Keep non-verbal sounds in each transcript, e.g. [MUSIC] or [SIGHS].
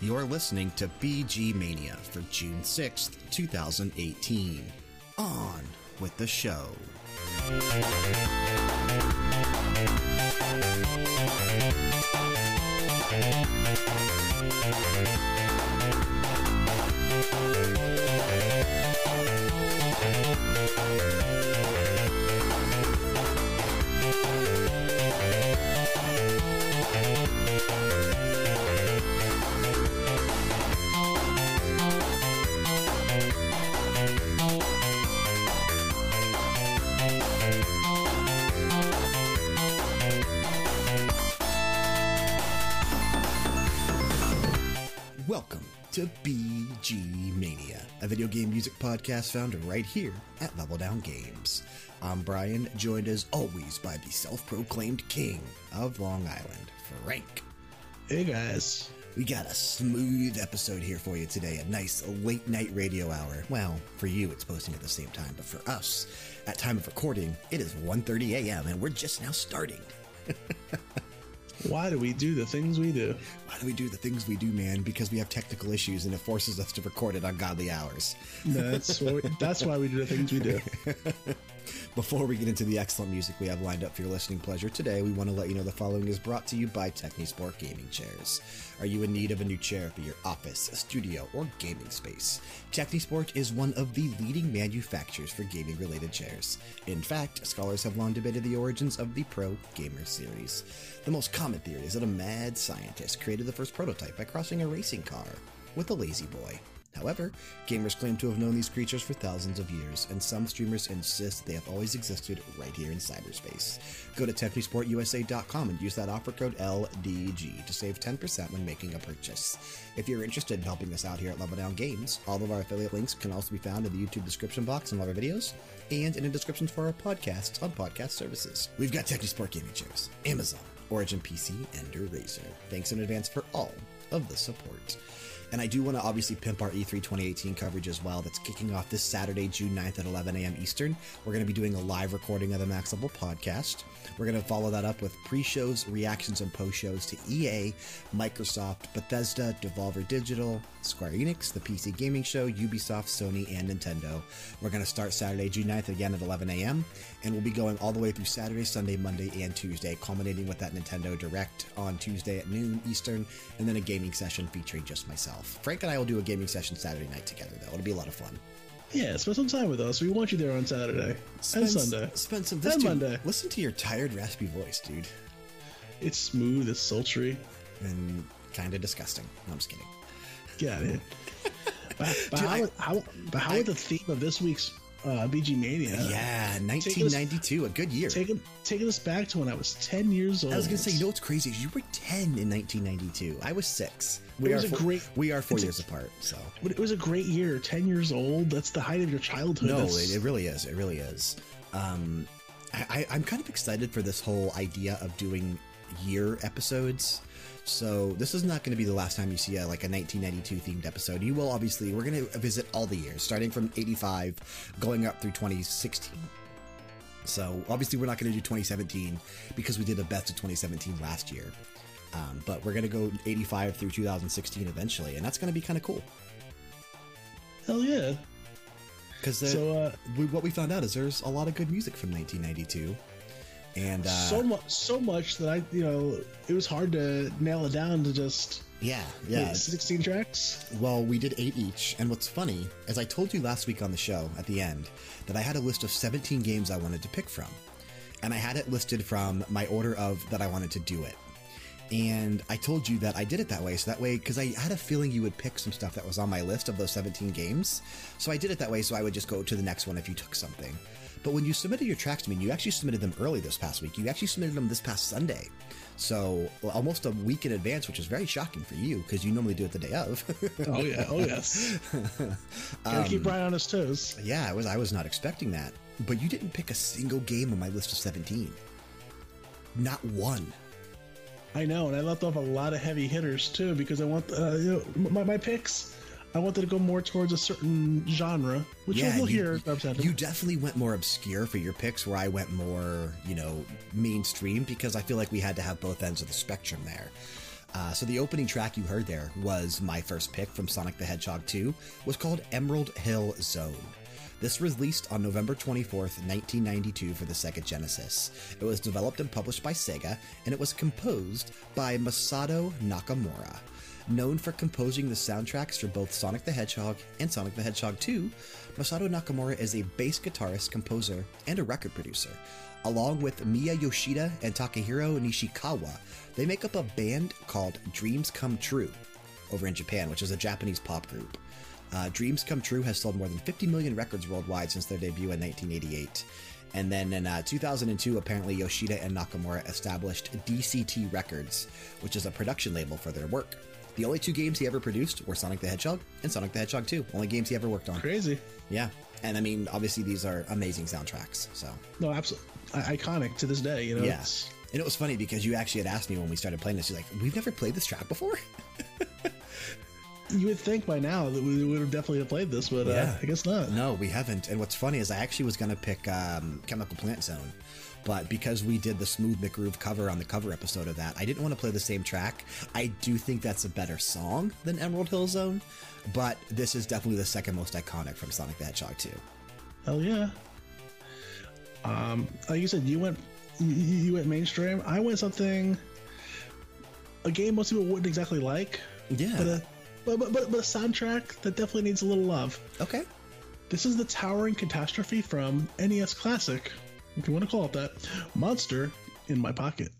You're listening to BG Mania for June 6th, 2018. On with the show. To BG Mania, a video game music podcast found right here at Level Down Games. I'm Brian, joined as always by the self proclaimed king of Long Island, Frank. Hey guys. We got a smooth episode here for you today, a nice late night radio hour. Well, for you, it's posting at the same time, but for us, at time of recording, it is 1.30 a.m. and we're just now starting. [LAUGHS] Why do we do the things we do? Why do we do the things we do, man? Because we have technical issues and it forces us to record it on godly hours. That's we, that's why we do the things we do. [LAUGHS] Before we get into the excellent music we have lined up for your listening pleasure today, we want to let you know the following is brought to you by Technisport Gaming Chairs. Are you in need of a new chair for your office, studio, or gaming space? Technisport is one of the leading manufacturers for gaming related chairs. In fact, scholars have long debated the origins of the Pro Gamer series. The most common theory is that a mad scientist created the first prototype by crossing a racing car with a lazy boy. However, gamers claim to have known these creatures for thousands of years, and some streamers insist they have always existed right here in cyberspace. Go to TechnisportUSA.com and use that offer code LDG to save 10% when making a purchase. If you're interested in helping us out here at Level Down Games, all of our affiliate links can also be found in the YouTube description box in all our videos and in the descriptions for our podcasts on podcast services. We've got Technisport Gaming Chairs, Amazon, Origin PC, and Razer. Thanks in advance for all of the support. And I do want to obviously pimp our E3 2018 coverage as well. That's kicking off this Saturday, June 9th at 11 a.m. Eastern. We're going to be doing a live recording of the Max Level podcast. We're going to follow that up with pre shows, reactions, and post shows to EA, Microsoft, Bethesda, Devolver Digital, Square Enix, the PC Gaming Show, Ubisoft, Sony, and Nintendo. We're going to start Saturday, June 9th again at 11 a.m. And we'll be going all the way through Saturday, Sunday, Monday, and Tuesday, culminating with that Nintendo Direct on Tuesday at noon Eastern, and then a gaming session featuring just myself. Frank and I will do a gaming session Saturday night together, though. It'll be a lot of fun. Yeah, spend some time with us. We want you there on Saturday Spend, and Sunday. Spend some And this dude, Monday. Listen to your tired, raspy voice, dude. It's smooth, it's sultry. And kind of disgusting. No, I'm just kidding. Get out of here. but, but Dude, how, I- how, but how I- would the theme of this week's uh, BG Mania yeah, 1992, a good year. taking taking us back to when I was 10 years old? I was gonna say, you know what's crazy? You were 10 in 1992. I was six. We It are a four, great- We are four it's a- years apart. So But it was a great year. 10 years old. That's the height of your childhood. no, it, it really is. It really is. Um, I, I, I'm kind of excited for this whole idea of doing year episodes. So this is not going to be the last time you see a, like a 1992 themed episode. You will obviously we're going to visit all the years, starting from 85, going up through 2016. So obviously we're not going to do 2017 because we did the best of 2017 last year. Um, but we're going to go 85 through 2016 eventually, and that's going to be kind of cool Hell yeah. because So, uh, we, what we found out is there's a lot of good music from 1992, and uh, so much, so much that I, you know, it was hard to nail it down to just yeah, yeah. 16 tracks. Well, we did eight each, and what's funny, as I told you last week on the show at the end, that I had a list of 17 games I wanted to pick from, and I had it listed from my order of that I wanted to do it. And I told you that I did it that way, so that way, because I had a feeling you would pick some stuff that was on my list of those 17 games. So I did it that way, so I would just go to the next one if you took something. But when you submitted your tracks to me, and you actually submitted them early this past week. You actually submitted them this past Sunday. So almost a week in advance, which is very shocking for you because you normally do it the day of. [LAUGHS] Oh yeah, oh yes. [LAUGHS] Gotta Um, keep Brian on his toes. yeah, I was I was not expecting that. But you didn't pick a single game on my list of 17. Not one. I know, and I left off a lot of heavy hitters too because I want uh, you know my, my picks. I wanted to go more towards a certain genre, which Yeah, we'll you- hear. You definitely went more obscure for your picks, where I went more, you know, mainstream because I feel like we had to have both ends of the spectrum there. Uh, so the opening track you heard there was my first pick from Sonic the Hedgehog 2, was called Emerald Hill Zone. This was released on November 24th, 1992 for the Sega Genesis. It was developed and published by Sega, and it was composed by Masato Nakamura. Known for composing the soundtracks for both Sonic the Hedgehog and Sonic the Hedgehog 2, Masato Nakamura is a bass guitarist, composer, and a record producer. Along with Miwa Yoshida and Takahiro Nishikawa, they make up a band called Dreams Come True over in Japan, which is a Japanese pop group. Uh, Dreams Come True has sold more than 50 million records worldwide since their debut in 1988. And then in uh, 2002, apparently Yoshida and Nakamura established DCT Records, which is a production label for their work. The only two games he ever produced were Sonic the Hedgehog and Sonic the Hedgehog 2. Only games he ever worked on. Crazy. Yeah. And I mean, obviously, these are amazing soundtracks. So, No, absolutely iconic to this day. You know. yeah. it's- And it was funny because you actually had asked me when we started playing this, you're like, we've never played this track before? You would think by now that we would have definitely played this, but uh, Yeah. I guess not. No, we haven't. And what's funny is I actually was going to pick um, Chemical Plant Zone, but because we did the Smooth McGroove cover on the cover episode of that, I didn't want to play the same track. I do think that's a better song than Emerald Hill Zone, but this is definitely the second most iconic from Sonic the Hedgehog 2. Hell yeah. Um, like you said, you went you, went mainstream. I went something a game most people wouldn't exactly like, Yeah. but a but, but, but, but a soundtrack that definitely needs a little love. okay. This is the Towering Catastrophe from NES Classic, if you want to call it that. Monster in my pocket.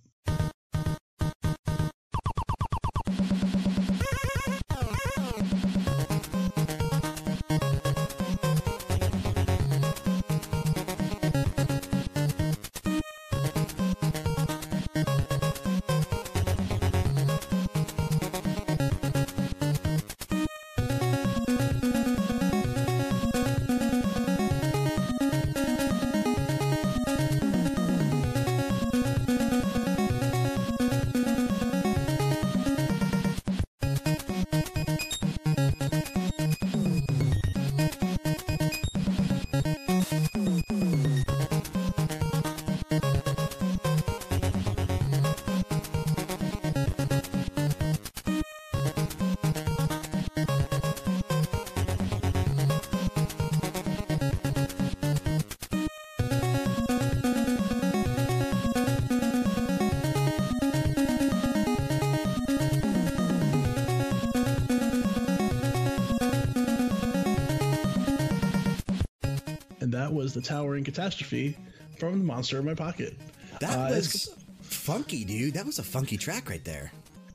Was the Towering Catastrophe from the Monster in my pocket. That Uh, was funky, dude. That was a funky track right there.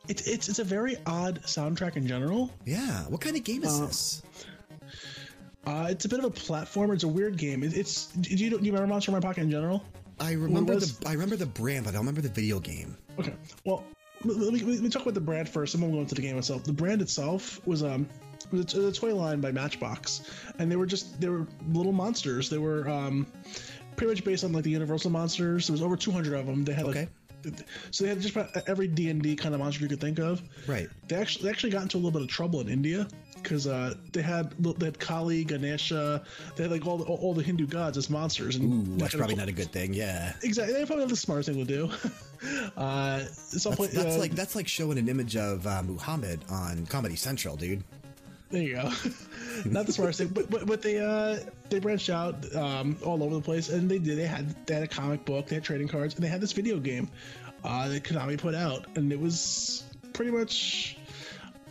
It's, it's it's a very odd soundtrack in general. Yeah. What kind of game is this? Uh, it's a bit of a platformer. It's a weird game. It, it's do you, do you remember Monster in My Pocket in general? I remember was- the I remember the brand, but I don't remember the video game. Okay. Well, let me, let me talk about the brand first, and then we'll go into the game itself. The brand itself was um a, a toy line by Matchbox, and they were just they were little monsters. They were um pretty much based on like the Universal monsters. There was over 200 of them. They had like. Okay. So they had just about every D and D kind of monster you could think of. Right. They actually they actually got into a little bit of trouble in India because uh, they had they had Kali, Ganesha, they had like all the, all the Hindu gods as monsters. And Ooh, that's probably not a good thing. Yeah. exactly. They probably not the smartest thing to do. [LAUGHS] uh, some That's, point, that's uh, like that's like showing an image of uh, Muhammad on Comedy Central, dude. There you go. [LAUGHS] not the smartest thing, but but, but they uh, they branched out um, all over the place, and they did. They had they had a comic book, they had trading cards, and they had this video game uh, that Konami put out, and it was pretty much.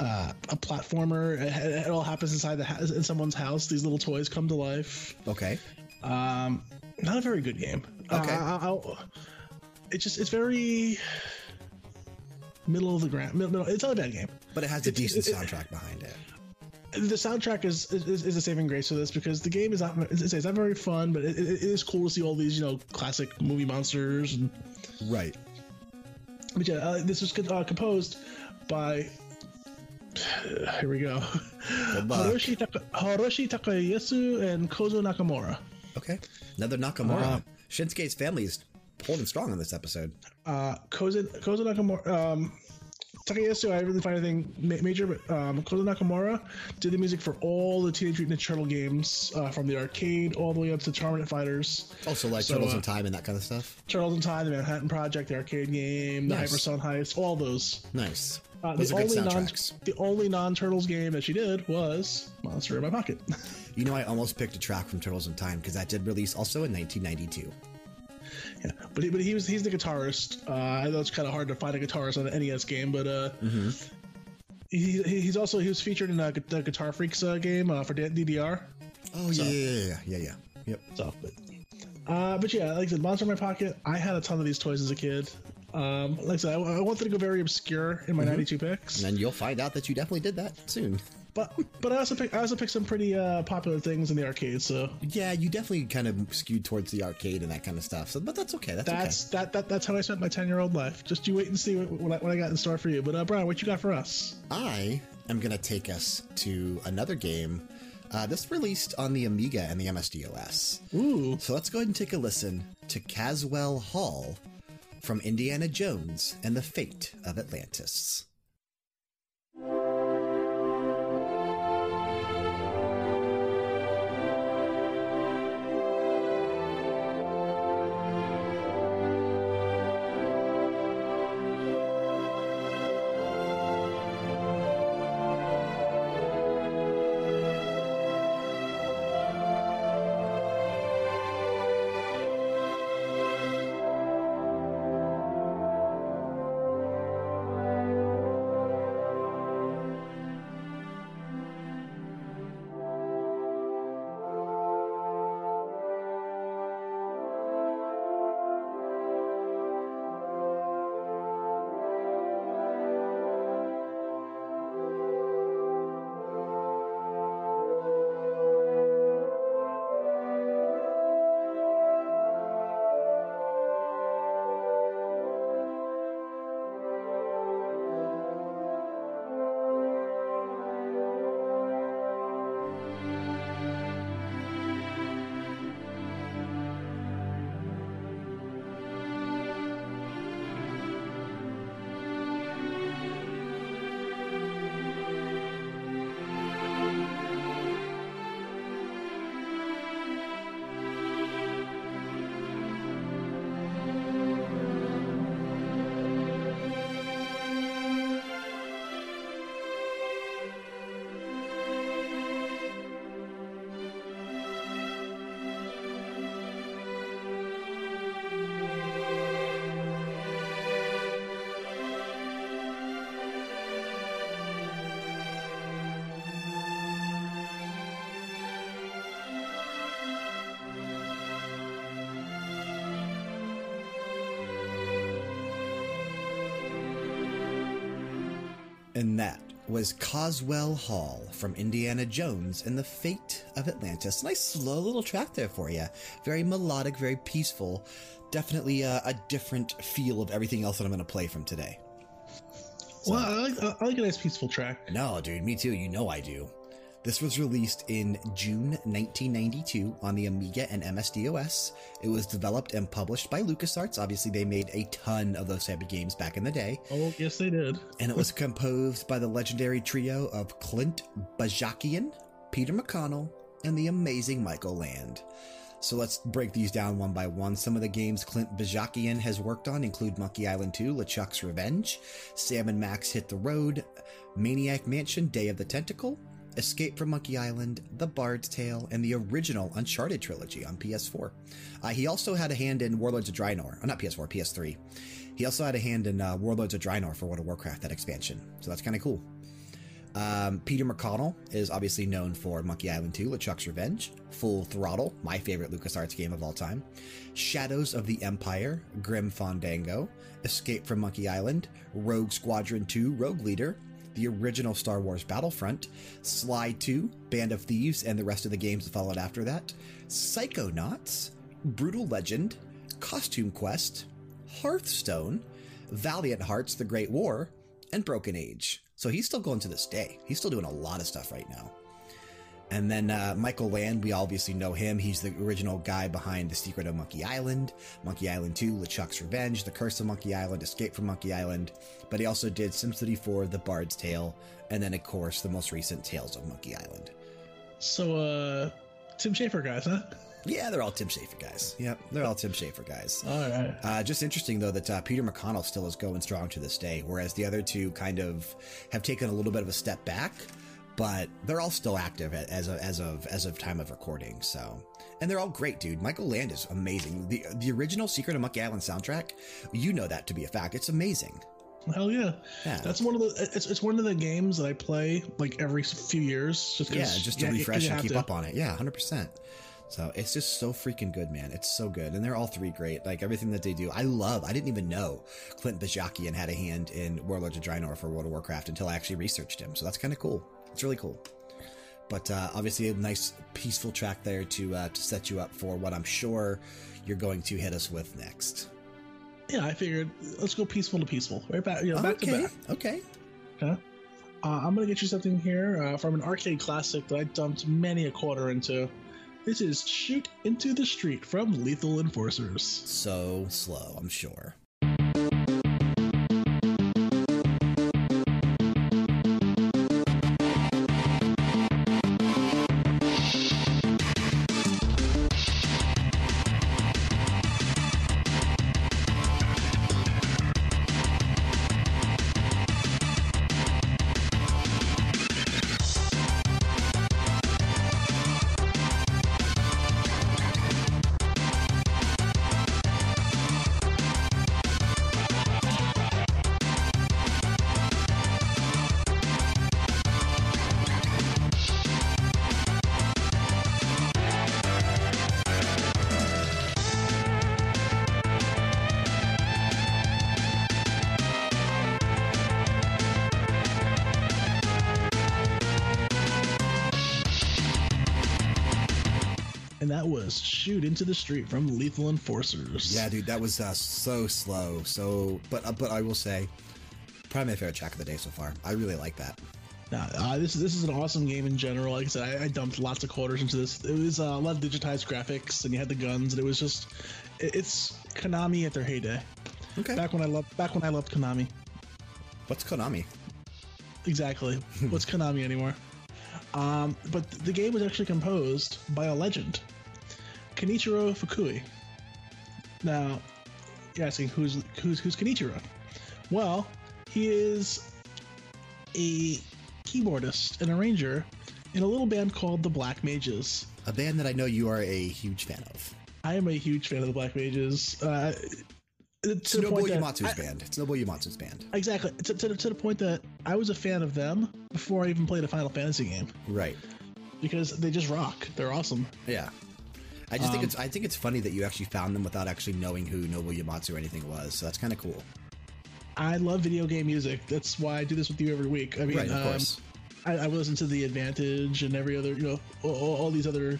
Uh, a platformer. It, it all happens inside the house, in someone's house. These little toys come to life. Okay. Um, not a very good game. Okay. Uh, it's just it's very middle of the ground. Middle, middle, it's not a bad game. But it has a It's- decent it- soundtrack behind it. The soundtrack is is, is a saving grace for this because the game is not it's, it's not very fun, but it, it is cool to see all these you know classic movie monsters. And Right. but yeah, uh, this was uh, composed by. [SIGHS] Here we go. [LAUGHS] Good luck. Hiroshi, Taka, Hiroshi Takayasu and Kozo Nakamura. Okay. Another Nakamura. Uh, Shinsuke's family is holding strong on this episode. uh, Kozo, Kozo Nakamura. Um, Takayasu, I really find anything ma- major, but um, Kozo Nakamura did the music for all the Teenage Mutant Ninja Turtle games, uh, from the arcade all the way up to Tournament Fighters, Also, like So, Turtles uh, in Time and that kind of stuff. Turtles in Time, the Manhattan Project, the arcade game, the Hyper Hyperstone Heist, all those. Nice. Uh, the only non the only non Turtles game that she did was Monster in My Pocket. [LAUGHS] You know, I almost picked a track from Turtles in Time because that did release also in 1992. Yeah, [LAUGHS] but he, but he was he's the guitarist. Uh, I know it's kind of hard to find a guitarist on an NES game, but uh, Mm-hmm. he, he- he's also he was featured in a, the Guitar Freaks uh, game uh, for DDR. Oh, yeah, yeah, yeah, yeah, yeah. Yep. So, but, uh, but yeah, like I said, Monster in My Pocket. I had a ton of these toys as a kid. Um, like I said, I, I wanted to go very obscure in my '92 picks, Mm-hmm. And you'll find out that you definitely did that soon. But but I also pick, I also picked some pretty uh, popular things in the arcade. So Yeah, you definitely kind of skewed towards the arcade and that kind of stuff. So, but that's okay. That's, that's that, that that's how I spent my 10 year old life. Just you wait and see what, what, I, what I got in store for you. But uh, Brian, what you got for us? I am going to take us to another game. Uh, this released on the Amiga and the MS-DOS. Ooh, So let's go ahead and take a listen to Caswell Hall from Indiana Jones and the Fate of Atlantis. And that was Coswell Hall from Indiana Jones and the Fate of Atlantis. Nice slow little track there for you. Very melodic, very peaceful. Definitely a, a different feel of everything else that I'm going to play from today. well, I like I like a nice peaceful track. No, dude, me too. You know I do. This was released in June 1992 on the Amiga and MS-DOS. It was developed and published by LucasArts. Obviously, they made a ton of those type of games back in the day. Oh, yes, they did. And it was composed by the legendary trio of Clint Bajakian, Peter McConnell, and the amazing Michael Land. So let's break these down one by one. Some of the games Clint Bajakian has worked on include Monkey Island 2, LeChuck's Revenge, Sam and Max Hit the Road, Maniac Mansion, Day of the Tentacle, Escape from Monkey Island, The Bard's Tale, and the original Uncharted trilogy on PS4. Uh, he also had a hand in Warlords of Draenor, or not PS4, PS3. He also had a hand in uh, Warlords of Draenor for World of Warcraft, that expansion. So that's kind of cool. Um, Peter McConnell is obviously known for Monkey Island 2, LeChuck's Revenge, Full Throttle, my favorite LucasArts game of all time, Shadows of the Empire, Grim Fandango, Escape from Monkey Island, Rogue Squadron 2, Rogue Leader, the original Star Wars Battlefront, Sly 2, Band of Thieves, and the rest of the games that followed after that, Psychonauts, Brutal Legend, Costume Quest, Hearthstone, Valiant Hearts, The Great War, and Broken Age. So he's still going to this day. He's still doing a lot of stuff right now. And then uh, Michael Land, we obviously know him. He's the original guy behind The Secret of Monkey Island, Monkey Island 2, LeChuck's Revenge, The Curse of Monkey Island, Escape from Monkey Island. But he also did SimCity 4, The Bard's Tale, and then, of course, the most recent Tales of Monkey Island. So, uh, Tim Schafer guys, huh? Yeah, they're all Tim Schafer guys. Yep, they're all Tim Schafer guys. All right. Uh, just interesting though that uh, Peter McConnell still is going strong to this day, whereas the other two kind of have taken a little bit of a step back, but they're all still active as of, as of as of time of recording. So, and they're all great, dude. Michael Land is amazing. the The original Secret of Monkey Island soundtrack, you know that to be a fact. It's amazing. Hell yeah. Yeah. That's one of the. It's, it's one of the games that I play like every few years, just Yeah, just to yeah, refresh and keep to. up on it. Yeah, hundred percent. So it's just so freaking good, man. It's so good, and they're all three great. Like everything that they do, I love. I didn't even know Clint Bajakian had a hand in Warlords of Draenor for World of Warcraft until I actually researched him. So that's kind of cool. It's really cool. But uh, obviously, a nice peaceful track there to uh, to set you up for what I'm sure you're going to hit us with next. Yeah, I figured let's go peaceful to peaceful, right back, you know, back okay, to back. okay. Okay. Uh, I'm gonna get you something here uh, from an arcade classic that I dumped many a quarter into. This is "Shoot Into the Street" from Lethal Enforcers. So slow, I'm sure. "Shoot Into the Street" from Lethal Enforcers. Yeah, dude, that was uh, so slow. So, but uh, but I will say, probably my favorite track of the day so far. I really like that. Nah, uh, this this is an awesome game in general. Like I said, I, I dumped lots of quarters into this. It was uh, a lot of digitized graphics, and you had the guns, and it was just it, it's Konami at their heyday. Okay. Back when I loved back when I loved Konami. What's Konami? Exactly. [LAUGHS] What's Konami anymore? Um, but the game was actually composed by a legend, Kenichiro Fukui. Now, you're asking who's who's who's Kenichiro? Well, he is a keyboardist and arranger in a little band called the Black Mages. A band that I know you are a huge fan of. I am a huge fan of the Black Mages. Uh, It's Nobuo point I- band. It's Nobuo Uematsu's band. Exactly. To, to, to the point that I was a fan of them before I even played a Final Fantasy game Right. because they just rock. They're awesome. Yeah. I just think Um, it's I think it's funny that you actually found them without actually knowing who Nobuo Uematsu or anything was. So that's kind of cool. I love video game music. That's why I do this with you every week. I mean, right, of um, course. I, I listen to The Advantage and every other, you know, all, all- these other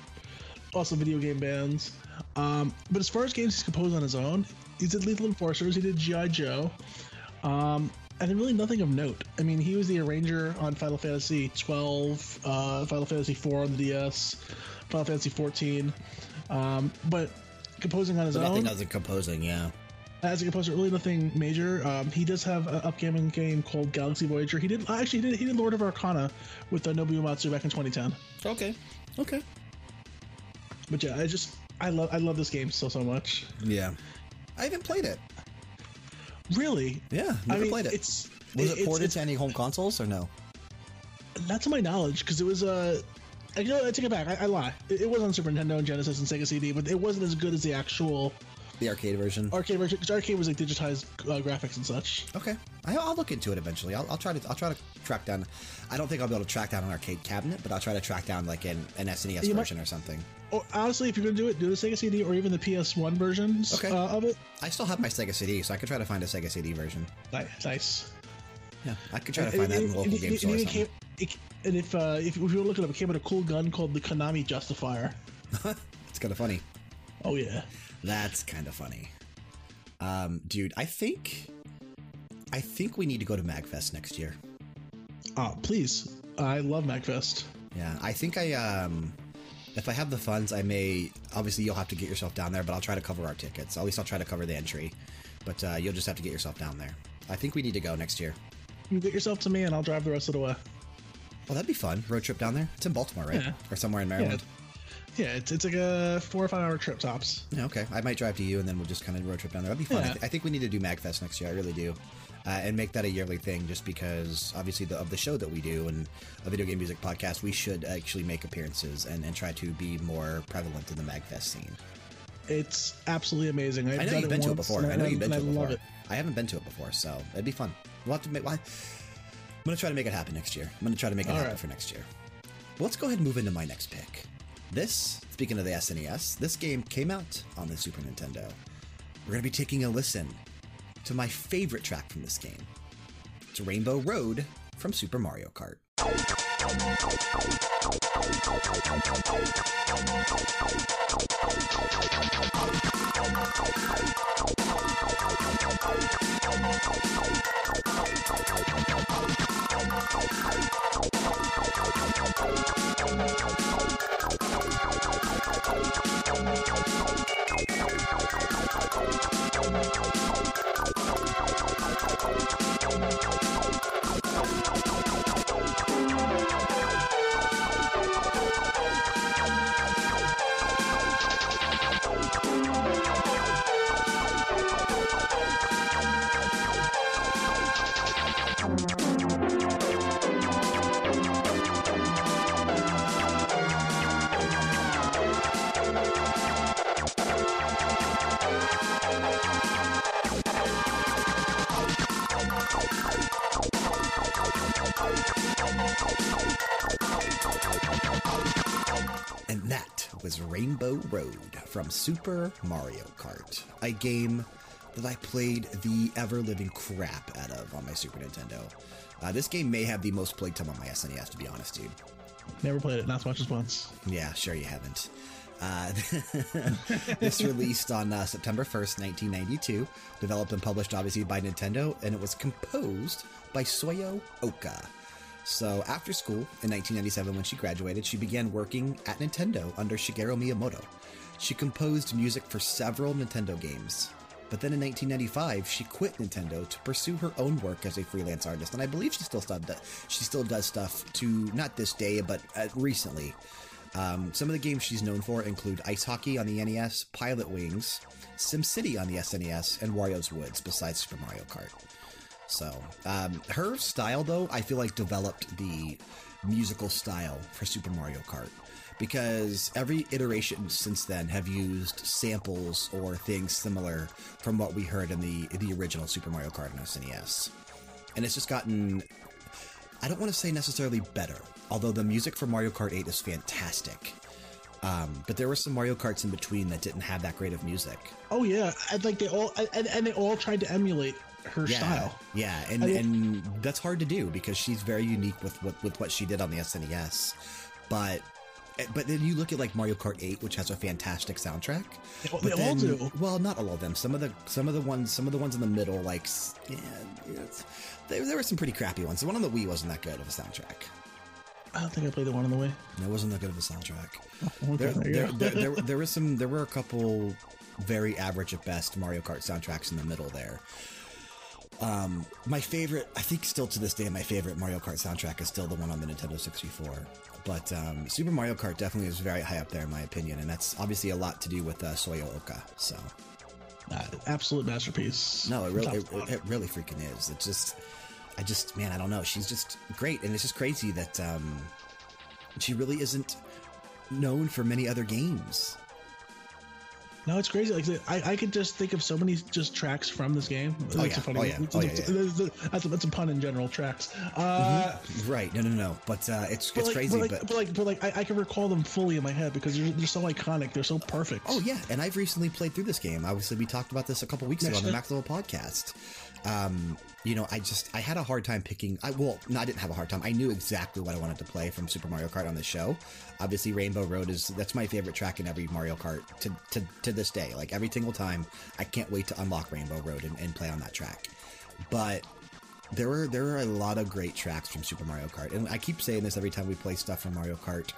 awesome video game bands. Um, but as far as games he's composed on his own, he did Lethal Enforcers, he did G.I. Joe, um, and then really nothing of note. I mean, he was the arranger on Final Fantasy 12, uh, Final Fantasy 4 on the DS, Final Fantasy 14, um, but composing on his But own nothing other composing, yeah. as a composer, really nothing major. Um, he does have an upcoming game called Galaxy Voyager. He did actually he did, he did Lord of Arcana with uh, Nobuo Uematsu back in 2010. Okay. Okay. But yeah, I just I love I love this game so so much. Yeah. I haven't played it. Really, Yeah, I never mean, played it. It's was it it's- ported it's- to any home consoles or no? not to my knowledge because it was Uh, I, you know, I take it back. I, I lie. It, it was on Super Nintendo and Genesis and Sega CD, but it wasn't as good as the actual The arcade version. arcade version. Because arcade was like digitized uh, graphics and such. Okay, I, I'll look into it eventually. I'll, I'll try to. I'll try to track down. I don't think I'll be able to track down an arcade cabinet, but I'll try to track down like an, an SNES You might- version or something. Or honestly, if you're gonna do it, do the Sega CD or even the PS1 versions Okay. uh, of it. I still have my Sega CD, so I could try to find a Sega CD version. Nice. Yeah, I could try to find that in a local game store. or it something. came- it- and if uh, if, if you look looking up, it came with a cool gun called the Konami Justifier. [LAUGHS] It's kind of funny. Oh yeah, That's kind of funny. Um, dude, I think, I think we need to go to Magfest next year. uh, please. I love Magfest. Yeah, I think I um, if I have the funds, I may. Obviously, you'll have to get yourself down there, but I'll try to cover our tickets. At least I'll try to cover the entry. But uh, you'll just have to get yourself down there. I think we need to go next year. You get yourself to me, and I'll drive the rest of the way. Well, that'd be fun. Road trip down there. It's in Baltimore, right? Yeah. Or somewhere in Maryland. Yeah, it's it's like a four or five hour trip tops. Yeah, okay. I might drive to you, and then we'll just kind of road trip down there. That'd be fun. I, th- I think we need to do MagFest next year. I really do, uh, and make that a yearly thing. Just because, obviously, the, of the show that we do and a video game music podcast, we should actually make appearances and, and try to be more prevalent in the MagFest scene. It's absolutely amazing. I've I know you've been to it before. I know you've been to it before. I haven't been to it before, so it'd be fun. We'll have to make. Why? I'm gonna try to make it happen next year. I'm gonna try to make it All happen right. for next year. Let's go ahead and move into my next pick. This, speaking of the SNES, this game came out on the Super Nintendo. We're gonna be taking a listen to my favorite track from this game. It's Rainbow Road from Super Mario Kart. And from Super Mario Kart, a game that I played the ever living crap out of on my Super Nintendo. Uh, this game may have the most played time on my SNES, to be honest, dude. Never played it, not as much as once. Yeah, sure you haven't. Uh, [LAUGHS] this released on uh, September 1st, 1992, developed and published obviously by Nintendo, and it was composed by Soyo Oka. So, after school in 1997, when she graduated, she began working at Nintendo under Shigeru Miyamoto. She composed music for several Nintendo games. But then in 1995, she quit Nintendo to pursue her own work as a freelance artist, and I believe she still stuff she still does stuff to not this day, but uh, recently. Um, some of the games she's known for include Ice Hockey on the NES, Pilot Wings, SimCity on the SNES, and Wario's Woods, besides Super Mario Kart. So, um, her style, though, I feel like developed the musical style for Super Mario Kart because every iteration since then have used samples or things similar from what we heard in the the original Super Mario Kart on SNES, and it's just gotten. I don't want to say necessarily better, although the music for Mario Kart 8 is fantastic. Um, but there were some Mario Karts in between that didn't have that great of music. Oh yeah, I like they all and, and they all tried to emulate her yeah, style. Yeah, and, I mean- and that's hard to do because she's very unique with what with what she did on the SNES. But but then you look at like Mario Kart 8, which has a fantastic soundtrack. They all- but all do. Well, not all of them. Some of the some of the ones some of the ones in the middle, like yeah, it's, there, there were some pretty crappy ones. The one on the Wii wasn't that good of a soundtrack. I don't think I played the one on the way. It wasn't that good of a soundtrack. [LAUGHS] Okay, There, there you there, there, there, [LAUGHS] there was some. There were a couple very average at best Mario Kart soundtracks in the middle there. Um, my favorite, I think, still to this day, my favorite Mario Kart soundtrack is still the one on the Nintendo 64. But um, Super Mario Kart definitely is very high up there in my opinion, and that's obviously a lot to do with uh, Soyo Oka. So Uh, absolute masterpiece. no, it really, it, it really freaking is. It's just, I just, man, I don't know. She's just great, and it's just crazy that um, she really isn't known for many other games. No, it's crazy. Like I, I could just think of so many just tracks from this game. Oh, It's yeah. a funny- Oh, yeah. Oh, yeah, yeah. That's, a, that's a pun in general. Tracks. Uh, Right? No, no, no. But uh, it's but it's like, crazy. But like, but but like, but like I, I can recall them fully in my head because they're, they're so iconic. They're so perfect. Oh yeah, and I've recently played through this game. Obviously, we talked about this a couple weeks ago on the Max Level podcast. Um, you know, I just I had a hard time picking. I well, no, I didn't have a hard time. I knew exactly what I wanted to play from Super Mario Kart on the show. Obviously, Rainbow Road is that's my favorite track in every Mario Kart to to, to this day. Like every single time, I can't wait to unlock Rainbow Road and, and play on that track. But there were there are a lot of great tracks from Super Mario Kart, and I keep saying this every time we play stuff from Mario Kart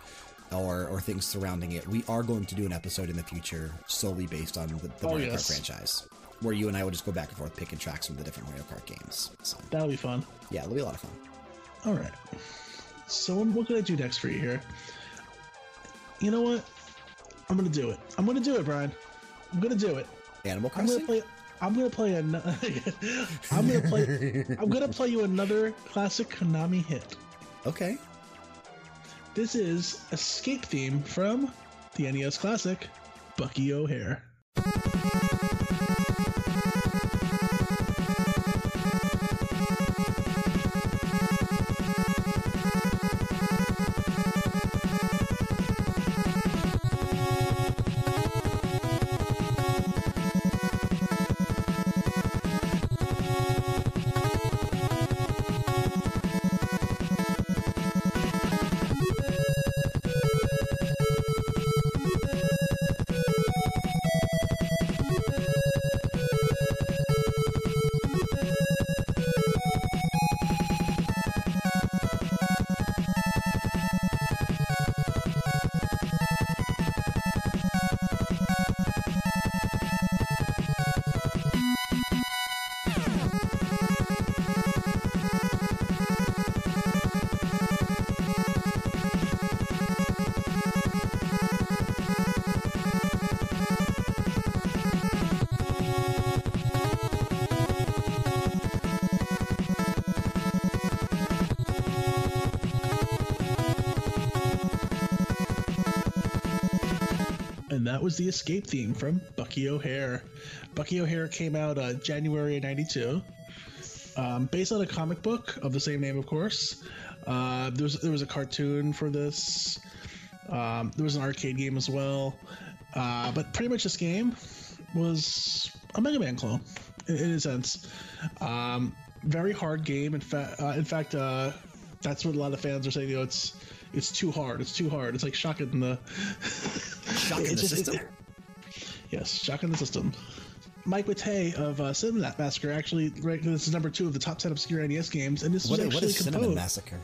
or or things surrounding it. We are going to do an episode in the future solely based on the, the Oh, Mario yes. Kart franchise, where you and I will just go back and forth picking tracks from the different Mario Kart games. So That'll be fun. yeah, it'll be a lot of fun. All right. So what can I do next for you here? You know what? I'm gonna do it. I'm gonna do it, Brian. I'm gonna do it. Animal I'm gonna Crossing. play. I'm gonna play an, [LAUGHS] I'm gonna play. I'm gonna play you another classic Konami hit. Okay. This is Escape theme from the NES classic Bucky O'Hare. Was the Escape theme from Bucky O'Hare. Bucky O'Hare came out uh, January of 92. Um, based on a comic book of the same name, of course. Uh, there, was, there was a cartoon for this. Um, there was an arcade game as well. Uh, but pretty much this game was a Mega Man clone, in, in a sense. Um, very hard game. In, fa- uh, in fact, uh, that's what a lot of fans are saying. You know, it's it's too hard. It's too hard. It's like shocking the [LAUGHS] Shocking It's the just- system. yes, shocking the system. Mike Matei of uh, Cinemassacre actually ranked this is number two of the top ten obscure NES games, and this what, was what actually is Cinnamon. Massacre?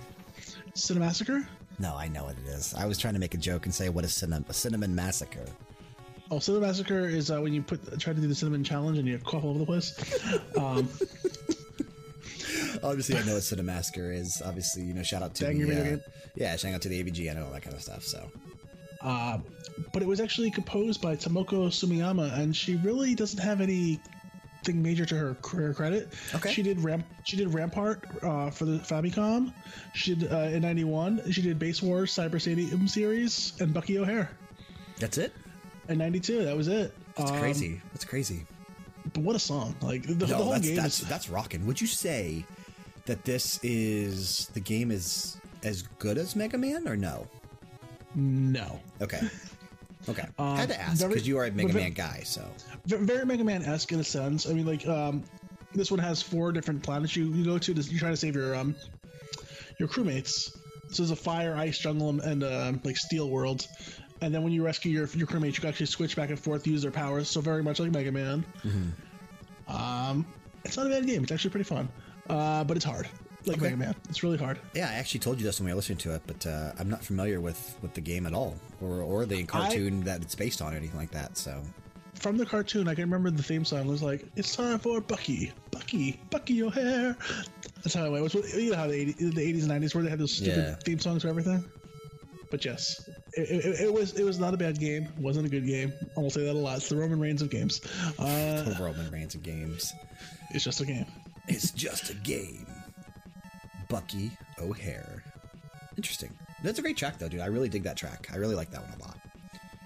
Cinnamon Massacre? No, I know what it is. I was trying to make a joke and say what is cinnamon, a cinnamon massacre. Oh, Cinnamon Massacre is uh, when you put try to do the cinnamon challenge and you cough all over the place. [LAUGHS] Um, Obviously, I know what cinnamon massacre is. Obviously, you know, shout out to the, uh, yeah, shout out to the AVG. Know all that kind of stuff. So uh, but it was actually composed by Tomoko Sumiyama, and she really doesn't have anything major to her career credit. Okay. She did Ramp. She did Rampart uh, for the Famicom. She did uh, in '91. She did Base Wars Cyber Stadium series and Bucky O'Hare. that's it. In '92, that was it. That's Um, crazy. That's crazy. But what a song! Like the, the No, whole that's game that's is. that's rocking. Would you say that this is the game is as good as Mega Man or no? No, Okay. Okay. [LAUGHS] Um, Had to ask because you are a Mega Man guy. So very Mega Man esque in a sense. I mean, like um, this one has four different planets you, you go to. To, you try to save your um, your crewmates. So there's a fire, ice, jungle, and, uh, like steel world. And then when you rescue your your crewmates, you can actually switch back and forth, use their powers. So very much like Mega Man. Um, it's not a bad game. It's actually pretty fun. Uh, but it's hard. Like Okay. Mega Man, it's really hard. yeah, I actually told you this when we were listening to it, but uh, I'm not familiar with with the game at all, or or the cartoon that it's based on, or anything like that. So From the cartoon, I can remember the theme song was like, "It's time for Bucky, Bucky, Bucky O'Hare." That's how it went. It was, you know how the 80s, the 80s and 90s where they had those stupid Yeah. theme songs for everything. But yes, it, it, it was it was not a bad game. It wasn't a good game. I will say that a lot. It's the Roman Reigns of games. Uh, [LAUGHS] the Roman Reigns of games. it's just a game. It's just a game. Bucky O'Hare. Interesting. That's a great track, though, dude. I really dig that track. I really like that one a lot.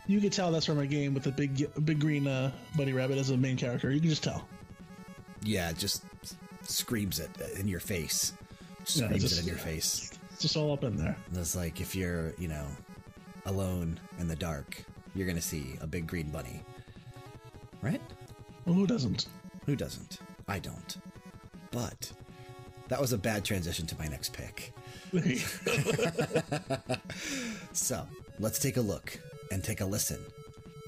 You can tell that's from a game with a big big green uh, bunny rabbit as a main character. You can just tell. Yeah, it just screams it in your face. Yeah, Screams just- it in your face. It's just all up in there. It's like if you're, you know, alone in the dark, you're gonna see a big green bunny. Right? Well, who doesn't? Who doesn't? I don't. But that was a bad transition to my next pick. [LAUGHS] So let's take a look and take a listen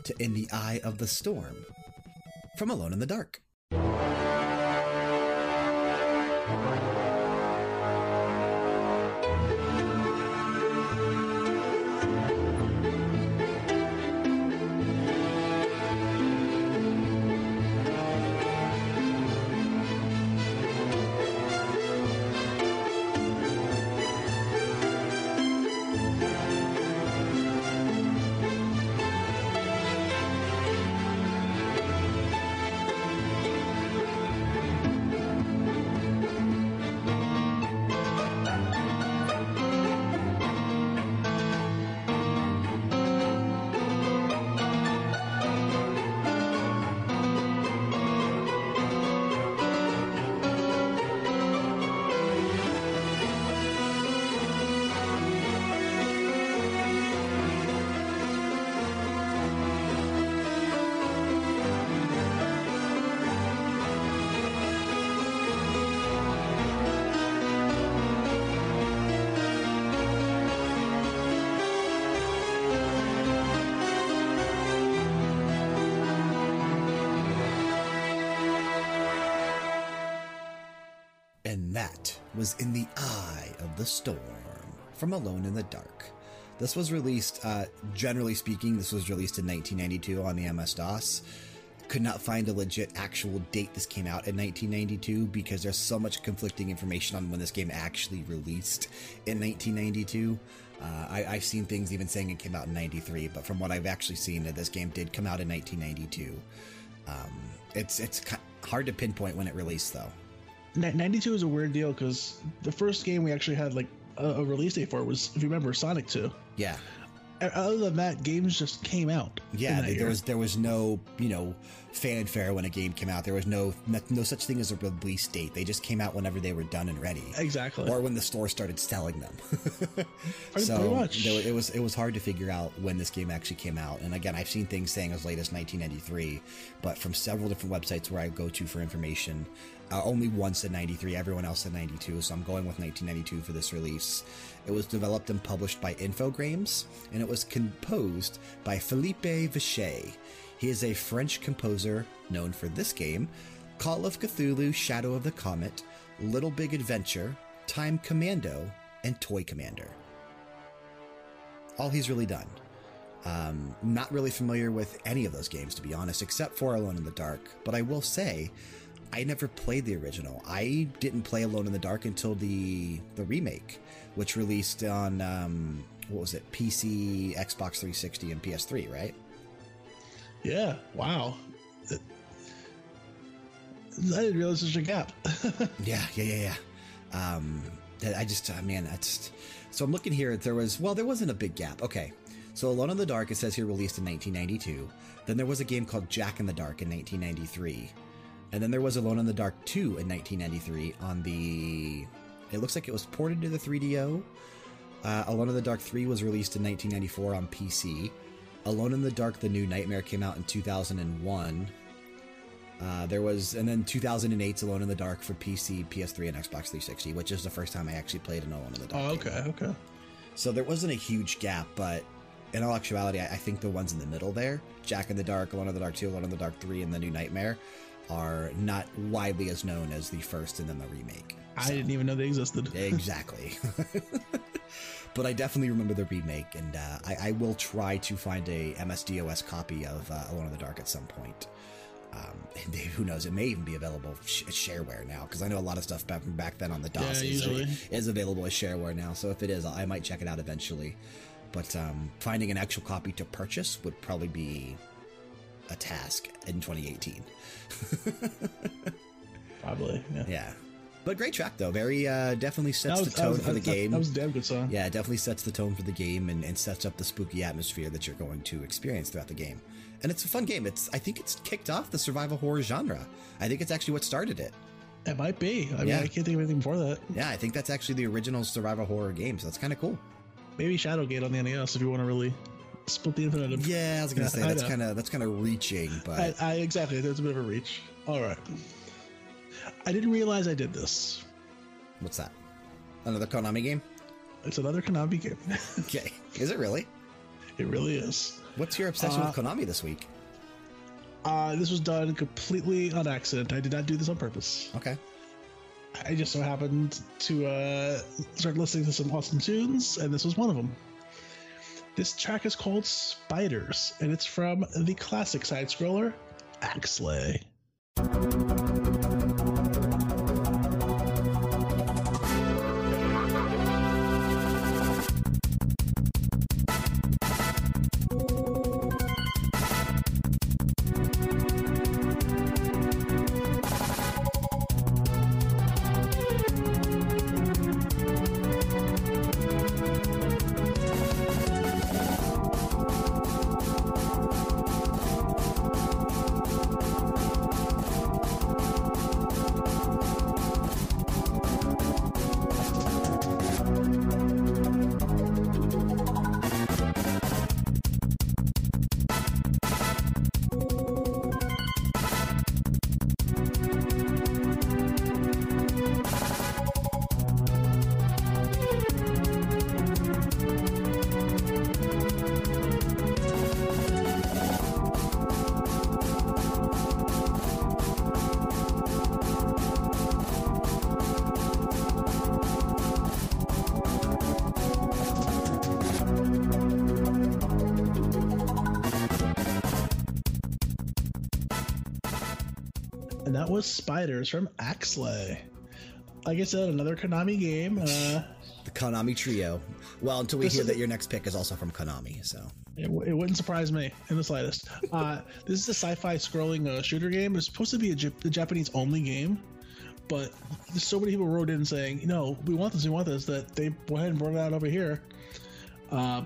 to In the Eye of the Storm from Alone in the Dark. Was In the Eye of the Storm from Alone in the Dark. This was released, uh, generally speaking, this was released in 1992 on the MS DOS. Could not find a legit actual date this came out in 1992 because there's so much conflicting information on when this game actually released in 1992. Uh, I, have seen things even saying it came out in 93, but from what I've actually seen, this game did come out in 1992. Um, it's, it's hard to pinpoint when it released, though. 92 is a weird deal because the first game we actually had like a, a, release date for was, if you remember, Sonic 2. Yeah. Other than that, games just came out. Yeah, there year. was there was no you know fanfare when a game came out. There was no, no, no such thing as a release date. They just came out whenever they were done and ready. Exactly. Or when the store started selling them. [LAUGHS] so pretty much. There, it was it was hard to figure out when this game actually came out. And again, I've seen things saying as late as 1993, but from several different websites where I go to for information, uh, only once in 93, everyone else in 92. So I'm going with 1992 for this release. It was developed and published by Infogrames, and it was composed by Philippe Vachey. He is a French composer known for this game, Call of Cthulhu, Shadow of the Comet, Little Big Adventure, Time Commando, and Toy Commander. All he's really done. Um, not really familiar with any of those games, to be honest, except for Alone in the Dark. But I will say, I never played the original. I didn't play Alone in the Dark until the the remake, which released on um, what was it? PC, Xbox 360, and PS3, right? Yeah. Wow. I didn't realize there's a gap. [LAUGHS] yeah, yeah, yeah, yeah. Um, I just, uh, man, that's. So I'm looking here. There was, well, there wasn't a big gap. Okay. So Alone in the Dark, it says here released in 1992. Then there was a game called Jack in the Dark in 1993. And then there was Alone in the Dark 2 in 1993 on the. It looks like it was ported to the 3DO. Uh, Alone in the Dark 3 was released in 1994 on PC. Alone in the Dark, The New Nightmare came out in 2001. Uh, there was, and then 2008's Alone in the Dark for PC, PS3, and Xbox 360, which is the first time I actually played an Alone in the Dark. Oh, okay, game. okay. So there wasn't a huge gap, but in all actuality, I, I, think the ones in the middle there, Jack in the Dark, Alone in the Dark 2, Alone in the Dark 3, and The New Nightmare, are not widely as known as the first and then the remake. I didn't even know they existed. [LAUGHS] exactly. [LAUGHS] but I definitely remember the remake, and uh, I, I, will try to find a MSDOS copy of uh, Alone in the Dark at some point. Um, [LAUGHS] who knows? It may even be available sh shareware now because I know a lot of stuff back, back then on the DOS yeah, is, is, available as shareware now. So if it is, I might check it out eventually. But um, finding an actual copy to purchase would probably be a task in 2018. [LAUGHS] probably, yeah. yeah. But great track though. Very uh, definitely sets was, the tone was, for the game. That was a damn good song. Yeah, definitely sets the tone for the game and, and sets up the spooky atmosphere that you're going to experience throughout the game. And it's a fun game. It's I think it's kicked off the survival horror genre. I think it's actually what started it. It might be. I mean. I can't think of anything before that. Yeah, I think that's actually the original survival horror game. So that's kind of cool. Maybe Shadowgate on the NES if you want to really split the infinite. Yeah, I was gonna say that's kind of that's kind of reaching, but I, I exactly that's a bit of a reach. All right, I didn't realize I did this. What's that? Another Konami game? It's another Konami game. [LAUGHS] okay. Is it really? It really is. What's your obsession uh, with Konami this week? Uh, this was done completely on accident. I did not do this on purpose. Okay. I just so happened to uh, start listening to some awesome tunes, and this was one of them. This track is called Spiders, and it's from the classic side scroller, Axelay. Was Spiders from Axelay. Like I said, another Konami game. Uh, The Konami Trio. Well, until we hear is- that your next pick is also from Konami, so. it, it wouldn't surprise me in the slightest. Uh, this is a sci-fi scrolling uh, shooter game. It's supposed to be a, Japanese-only game, but so many people wrote in saying, "No, we want this, we want this," that they went ahead and brought it out over here. Uh,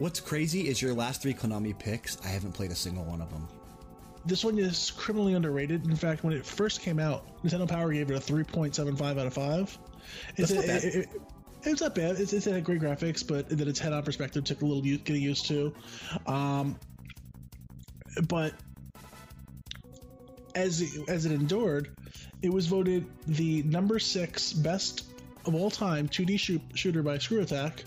What's crazy is your last three Konami picks, I haven't played a single one of them. This one is criminally underrated. In fact, when it first came out, Nintendo Power gave it a 3.75 out of 5. It's That's not a- bad. It, it, it's not bad. It's, it's had great graphics, but then its head-on perspective took a little getting used to. Um, but as it, as it endured, it was voted the number six best of all time 2D shoot, shooter by Screw Attack,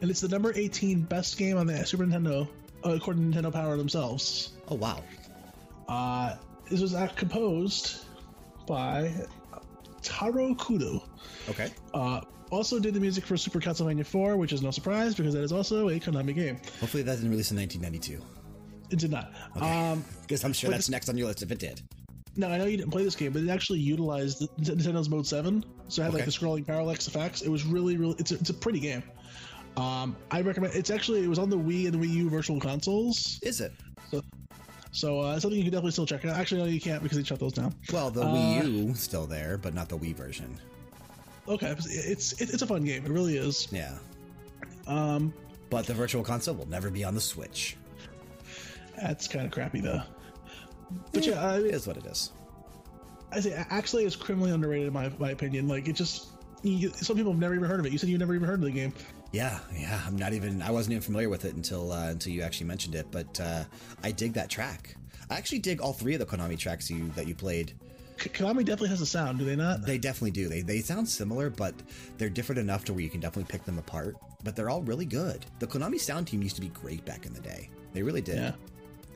and it's the number 18 best game on the Super Nintendo, uh, according to Nintendo Power themselves. Oh, wow. Uh, this was composed by Taro Kudo. Okay. Uh, also did the music for Super Castlevania 4, which is no surprise because that is also a Konami game. Hopefully that didn't release in 1992. It did not. Um, [LAUGHS] Because I'm sure that's next on your list if it did. No, I know you didn't play this game, but it actually utilized the, Nintendo's Mode 7, so it had like the scrolling parallax effects. It was really, really. It's a, it's a pretty game. Um, I recommend. It's actually it was on the Wii and the Wii U Virtual Consoles, Is it? so uh, something you can definitely still check out. Actually, no, you can't because they shut those down. Well, the Wii U still there, but not the Wii version. Okay, it's it's, it's a fun game. It really is. Yeah. Um, But the Virtual Console will never be on the Switch. That's kind of crappy though. But yeah, I, It is what it is. I say actually it's criminally underrated in my, my opinion. Like it just you, some people have never even heard of it. You said you never even heard of the game. Yeah, yeah. I'm not even. I wasn't even familiar with it until uh, until you actually mentioned it. But uh, I dig that track. I actually dig all three of the Konami tracks you that you played. Konami definitely has a sound, do they not? They definitely do. They they sound similar, but they're different enough to where you can definitely pick them apart. But they're all really good. The Konami sound team used to be great back in the day. They really did. Yeah.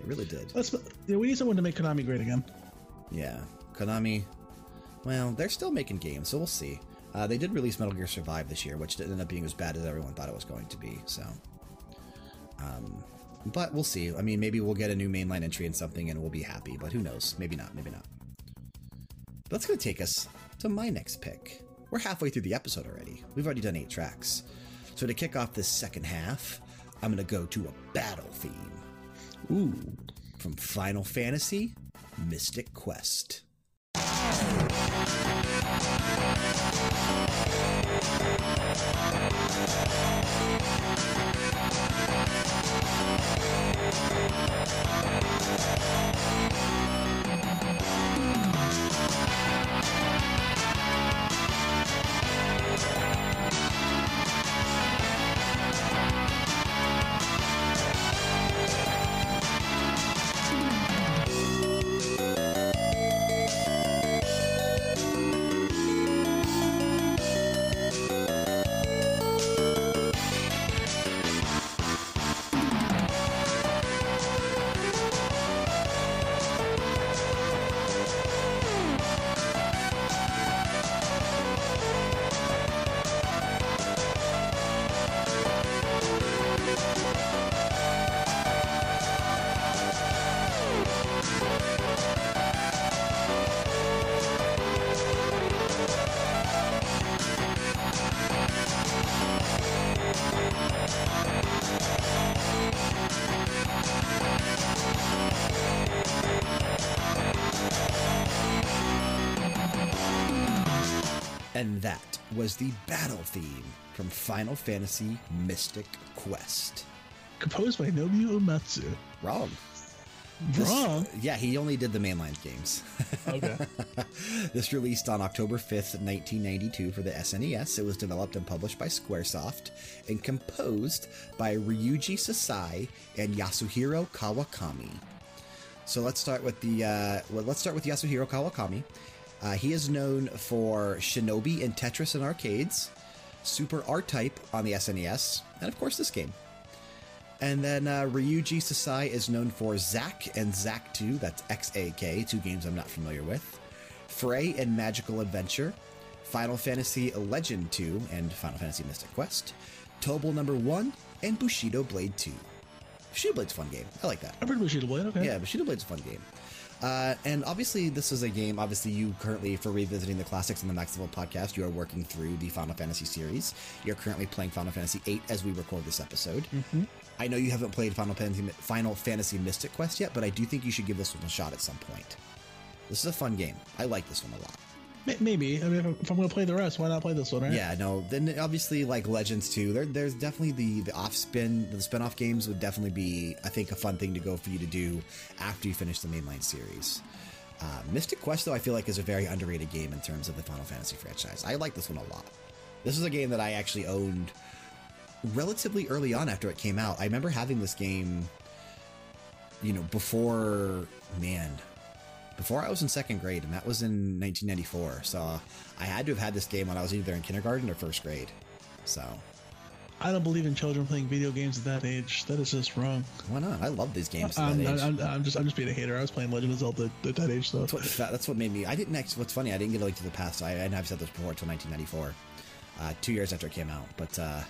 They really did. Let's. You know, we need someone to make Konami great again. Yeah, Konami. Well, they're still making games, so we'll see. Uh, they did release Metal Gear Survive this year, which didn't end up being as bad as everyone thought it was going to be. So, um, but we'll see. I mean, maybe we'll get a new mainline entry in something, and we'll be happy. But who knows? Maybe not. Maybe not. That's going to take us to my next pick. We're halfway through the episode already. We've already done eight tracks. So to kick off this second half, I'm going to go to a battle theme. Ooh, from Final Fantasy Mystic Quest. And that was the battle theme from Final Fantasy Mystic Quest. Composed by Nobuo Uematsu. Wrong. This- Wrong. Yeah, he only did the mainline games. [LAUGHS] Okay. this released on October 5th, 1992 for the SNES. It was developed and published by Squaresoft and composed by Ryuji Sasai and Yasuhiro Kawakami. So let's start with the uh, well, let's start with Yasuhiro Kawakami. Uh, he is known for Shinobi and Tetris in arcades, Super R-Type on the SNES, and of course this game. And then uh, Ryuji Sasai is known for Zack and Zack 2, that's XAK, two games I'm not familiar with, Fray and Magical Adventure, Final Fantasy Legend 2 and Final Fantasy Mystic Quest, Tobal number 1, and Bushido Blade 2. Bushido Blade's a fun game. I like that. I've heard Bushido Blade. Okay. Yeah, Bushido Blade's a fun game. Uh, and obviously, this is a game. Obviously, you currently, for revisiting the classics in the Max Level podcast, you are working through the Final Fantasy series. You're currently playing Final Fantasy VIII as we record this episode. Mm-hmm. I know you haven't played Final Fantasy, Final Fantasy Mystic Quest yet, but I do think you should give this one a shot at some point. This is a fun game. I like this one a lot. May- Maybe. I mean, if, if I'm going to play the rest, why not play this one, right? Yeah, no. Then obviously, like Legends too. There, there's definitely the the off spin, the spin off games would definitely be, I think, a fun thing to go for you to do after you finish the mainline series. Uh, Mystic Quest, though, I feel like is a very underrated game in terms of the Final Fantasy franchise. I like this one a lot. This is a game that I actually owned relatively early on after it came out. I remember having this game, you know, before man, before I was in second grade, and that was in 1994. So I had to have had this game when I was either in kindergarten or first grade. So I don't believe in children playing video games at that age. That is just wrong. why not? I love these games. I'm. I'm, I'm just I'm just being a hater. I was playing Legend of Zelda at that age, though. That's what, that's what made me. I didn't. What's funny, I didn't get a link to the past. I, I've said this before until 1994, uh, two years after it came out. But uh,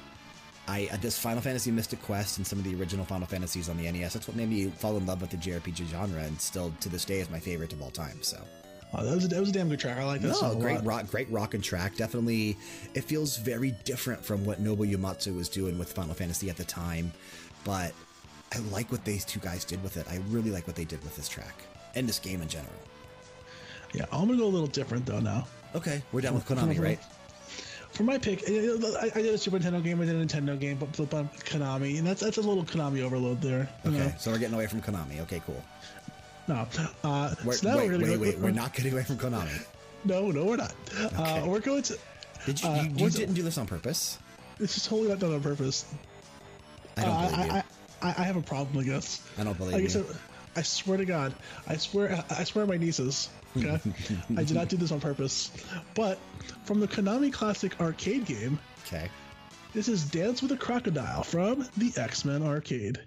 I uh, this Final Fantasy Mystic Quest and some of the original Final Fantasies on the NES. That's what made me fall in love with the JRPG genre, and still to this day is my favorite of all time. So. Oh, that was a, that was a damn good track. I like that No, song great lot. rock, great rock and track. Definitely, it feels very different from what Nobuo Uematsu was doing with Final Fantasy at the time, but I like what these two guys did with it. I really like what they did with this track and this game in general. Yeah, I'm gonna go a little different though now. Okay, we're done with Konami, [LAUGHS] right? For my pick, I, I I did a Super Nintendo game. I did a Nintendo game, but but on Konami, and that's that's a little Konami overload there. Okay, know? so we're getting away from Konami. Okay, cool. No. Uh, We're, so now wait, we're wait, go, wait. We're not getting away from Konami. No, no, we're not. Okay. Uh, we're going to. Did you? Uh, you you didn't do this on purpose. This is totally not done on purpose. I don't Uh, believe you. I, I, I, I have a problem, I guess. I don't believe I you. said, I swear to God, I swear, I swear, my nieces. Okay, I did not do this on purpose. But from the Konami Classic arcade game, Okay. this is Dance with a Crocodile from the X Men arcade.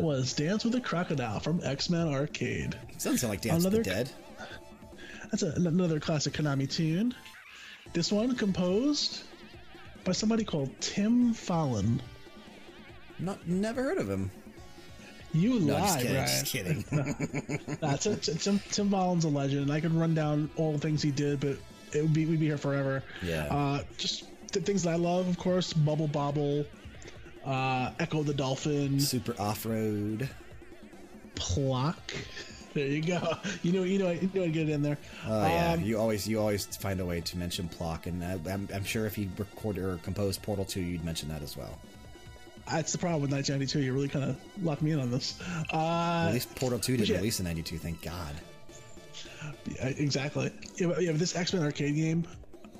That was Dance with a Crocodile from X Men Arcade. Doesn't like Dance with the Another- Dead. That's a, another classic Konami tune. This one composed by somebody called Tim Follin. Not never heard of him. You No, lie, just kidding. Just kidding. Nah, Tim, Tim, Tim Follin's a legend. I could run down all the things he did, but it would be we'd be here forever. Yeah. Uh, just the things that I love, of course, Bubble Bobble, uh, Ecco the Dolphin, Super off road. Plok. [LAUGHS] There you go. You know, you know, you know, get it in there. Oh yeah, Um, you always you always find a way to mention Plok, and I, I'm, I'm sure if you record or compose Portal 2, you'd mention that as well. That's the problem with 1992. You really kind of locked me in on this. Uh, At least Portal 2 didn't yeah. release in '92, thank God. Yeah, exactly. Yeah, yeah, but this X Men arcade game,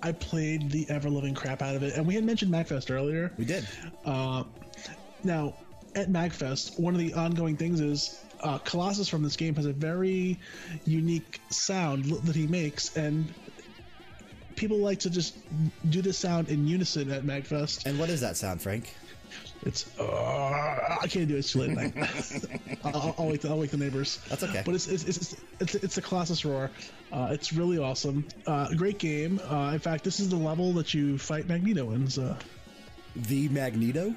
I played the ever living crap out of it, and we had mentioned MagFest earlier. We did. Uh, now, at MagFest, one of the ongoing things is uh, Colossus from this game has a very unique sound that he makes, and people like to just do this sound in unison at MagFest. And what is that sound, Frank? It's uh, I can't do it. It's too late at night. [LAUGHS] I'll, I'll wake the, I'll wake the neighbors. That's okay. But it's it's it's it's, it's a Colossus roar. Uh, it's really awesome. Uh, great game. Uh, in fact, this is the level that you fight Magneto in. So, The Magneto.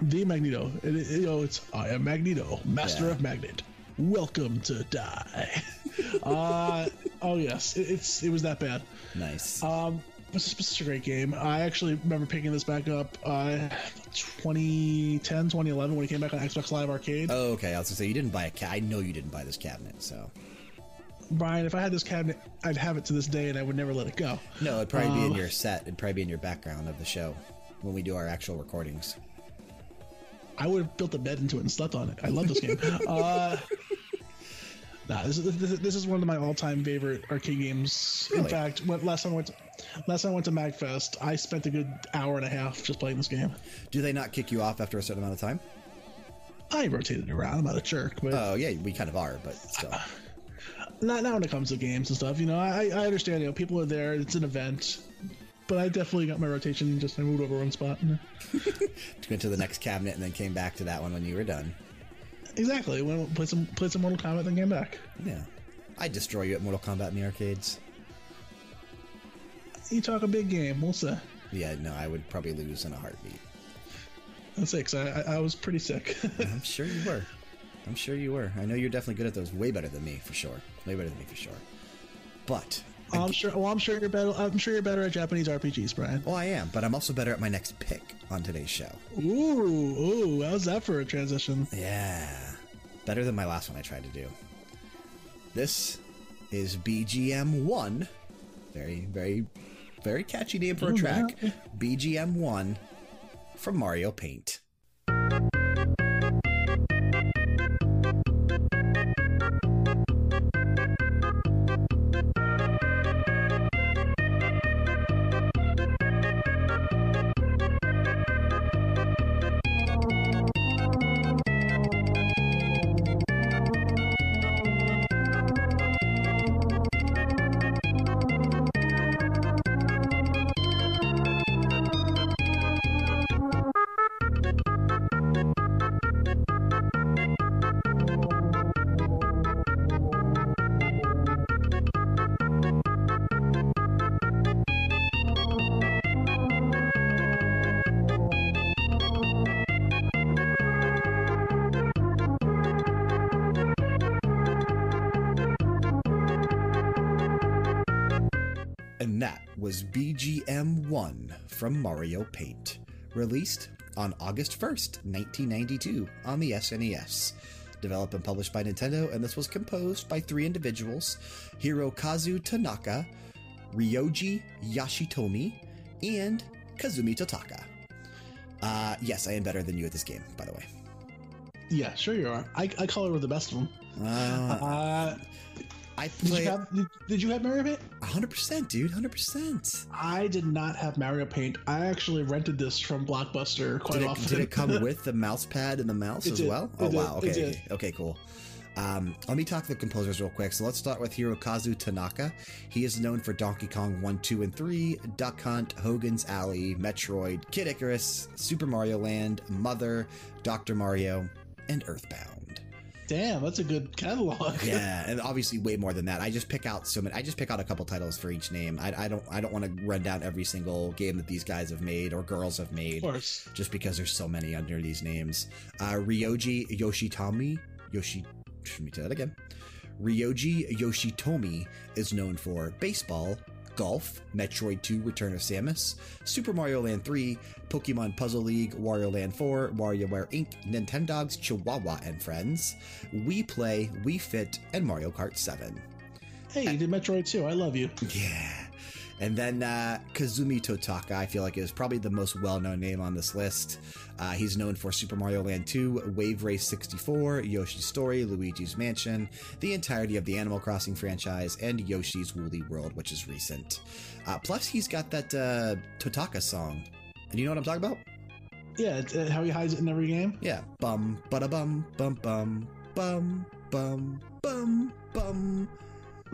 the Magneto. It, it- you know, it's I am Magneto, Master Yeah. of Magnet. Welcome to die. [LAUGHS] uh, oh yes, it, it's it was that bad. Nice. Um, It's such a great game. I actually remember picking this back up uh, 2010, 2011 when it came back on Xbox Live Arcade. Oh, okay. I was gonna say you didn't buy a cat. I know you didn't buy this cabinet, so Brian, if I had this cabinet, I'd have it to this day, and I would never let it go. no, it'd probably be in Um, your set. It'd probably be in your background of the show when we do our actual recordings. I would have built a bed into it and slept on it. I love this game. [LAUGHS] uh, nah, this is, this, is- this is one of my all-time favorite arcade games. In fact, when, last time I went to, last time I went to Magfest, I spent a good hour and a half just playing this game. Do they not kick you off after a certain amount of time? I rotated around. I'm not a jerk, but Oh, yeah, we kind of are, but still. Uh, not now when it comes to games and stuff. You know, I I understand. You know, people are there. It's an event. But I definitely got my rotation. Just I moved over one spot. And [LAUGHS] went to the next cabinet and then came back to that one when you were done. Exactly. Went played some played some Mortal Kombat, then came back. Yeah. I'd destroy you at Mortal Kombat in the arcades. You talk a big game. We'll see. Yeah, no, I would probably lose in a heartbeat. That's it. 'cause I, I I was pretty sick. [LAUGHS] I'm sure you were. I'm sure you were. I know you're definitely good at those. Way better than me, for sure. Way better than me, for sure. But, Oh, I'm sure. Well, I'm sure you're better. I'm sure you're better at Japanese RPGs, Brian. well, I am. But I'm also better at my next pick on today's show. Ooh, ooh. How's that for a transition? Yeah. Better than my last one I tried to do. This is BGM 1. Very, very, very catchy name for a Oh, track. yeah. BGM 1 from Mario Paint. BGM1 from Mario Paint, released on August 1st, 1992, on the SNES. Developed and published by Nintendo, and this was composed by three individuals Hirokazu Tanaka, Ryoji Yoshitomi, and Kazumi Totaka. Uh, yes, I am better than you at this game, by the way. Yeah, sure you are. I, I call her the best of them. Uh, Uh, I did you have did, did you have Mario Paint? 100%, dude, 100%. I did not have Mario Paint. I actually rented this from Blockbuster quite Did it, often. did it come [LAUGHS] with the mouse pad and the mouse It as did. well? It Oh did. wow! Okay, okay, cool. Um, let me talk to the composers real quick. So let's start with Hirokazu Tanaka. He is known for Donkey Kong 1, 2, and 3, Duck Hunt, Hogan's Alley, Metroid, Kid Icarus, Super Mario Land, Mother, Dr. Mario, and Earthbound. Damn, that's a good catalog. Yeah, [LAUGHS] and obviously way more than that. I just pick out so many. I just pick out a couple titles for each name. I, I don't. I don't want to run down every single game that these guys have made or girls have made of course. just because there's so many under these names. Uh, Ryoji Yoshitami, Yoshi, let me do that again. Ryoji Yoshitomi is known for baseball, golf, Metroid 2 Return of Samus, Super Mario Land 3, Pokemon Puzzle League, Wario Land 4, WarioWare Inc., Nintendogs, Chihuahua and Friends, Wii Play, Wii Fit, and Mario Kart 7. Hey, you did Metroid 2. I love you. Yeah. And then uh, Kazumi Totaka, I feel like is probably the most well known name on this list. Uh, he's known for Super Mario Land 2, Wave Race 64, Yoshi's Story, Luigi's Mansion, the entirety of the Animal Crossing franchise, and Yoshi's Woolly World, which is recent. Uh, plus, he's got that uh, Totaka song. And you know what I'm talking about? Yeah, it's, uh, how he hides it in every game. Yeah. Bum, bada bum, bum, bum, bum, bum, bum, bum.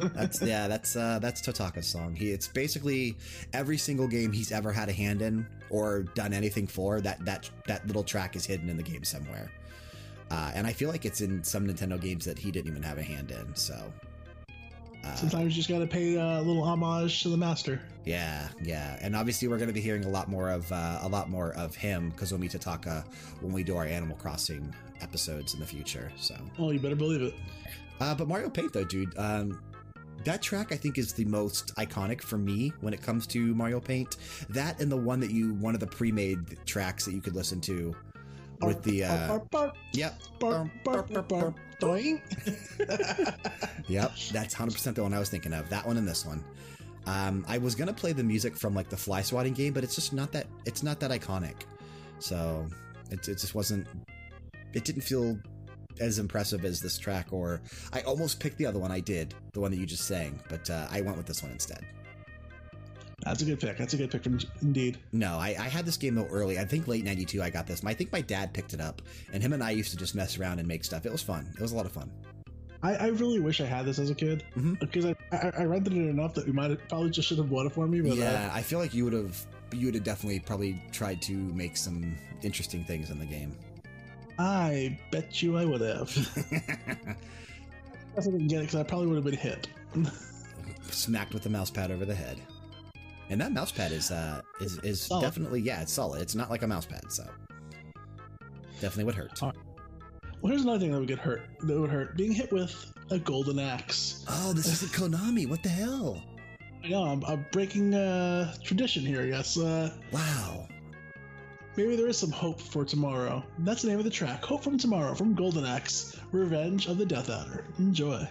That's yeah, that's uh, that's Totaka's song. He it's basically every single game he's ever had a hand in or done anything for. That that that little track is hidden in the game somewhere. Uh, and I feel like it's in some Nintendo games that he didn't even have a hand in. So uh, Sometimes you just got to pay a little homage to the master. yeah, yeah, and obviously we're going to be hearing a lot more of uh, a lot more of him, Kazumi Totaka, when we do our Animal Crossing episodes in the future. So Oh, you better believe it. Uh, but Mario Paint, though, dude, um, that track I think is the most iconic for me when it comes to Mario Paint. That and the one that you, one of the pre-made tracks that you could listen to with the, uh, yep. [LAUGHS] Yep, that's 100% the one I was thinking of. That one and this one. Um, I was gonna play the music from like the fly swatting game, but it's just not that. It's not that iconic. So it, it just wasn't. It didn't feel as impressive as this track. Or I almost picked the other one. I did the one that you just sang, but uh, I went with this one instead. That's a good pick. That's a good pick, from, indeed. No, I, I had this game though early. I think late '92 I got this. I think my dad picked it up, and him and I used to just mess around and make stuff. It was fun. It was a lot of fun. I, I really wish I had this as a kid Mhm. because I, I I rented it enough that we might have probably just should have bought it for me. But uh, yeah, I feel like you would have you would have definitely probably tried to make some interesting things in the game. I bet you I would have. [LAUGHS] I didn't get it because I probably would have been hit. Smacked with the mouse pad over the head. And that mouse pad is uh is is Solid. definitely yeah, it's solid. It's not like a mouse pad, so definitely would hurt. Uh, Well, here's another thing that would get hurt. That would hurt: being hit with a golden axe. Oh, this is a Konami. What the hell? I know I'm, I'm breaking uh, tradition here. Yes. Uh, Wow. Maybe there is some hope for tomorrow. That's the name of the track. Hope from tomorrow from Golden Axe. Revenge of the Death Adder. Enjoy.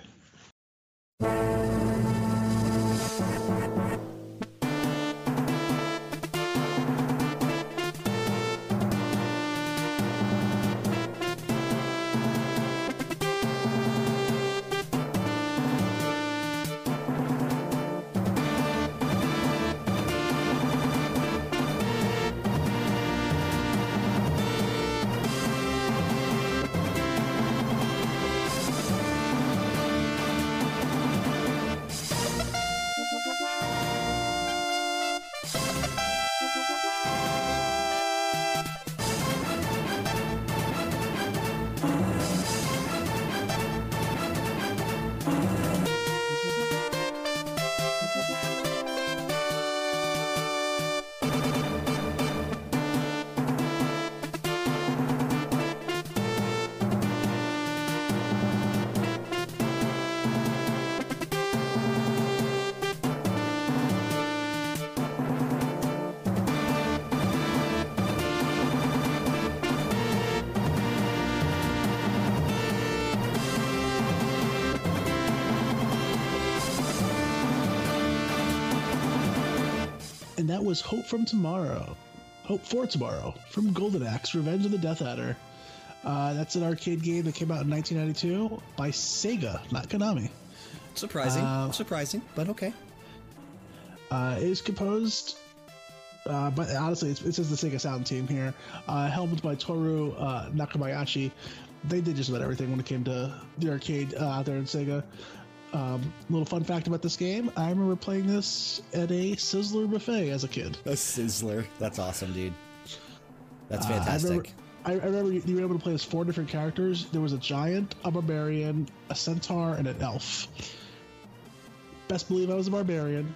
That was Hope from Tomorrow. Hope for Tomorrow from Golden Axe, Revenge of the Death Adder. Uh, that's an arcade game that came out in 1992 by Sega, not Konami. Surprising. Uh, Surprising, but okay. Uh, it is composed, uh, but honestly, it's, it says the Sega Sound Team here. Uh, helmed by Toru uh, Nakabayashi. They did just about everything when it came to the arcade uh, out there in Sega. Um, little fun fact about this game: I remember playing this at a Sizzler buffet as a kid. A Sizzler. That's awesome, dude. That's Uh, I fantastic. remember, I, I remember you, you were able to play as four different characters. There was a giant, a barbarian, a centaur, and an elf. Best believe I was a barbarian.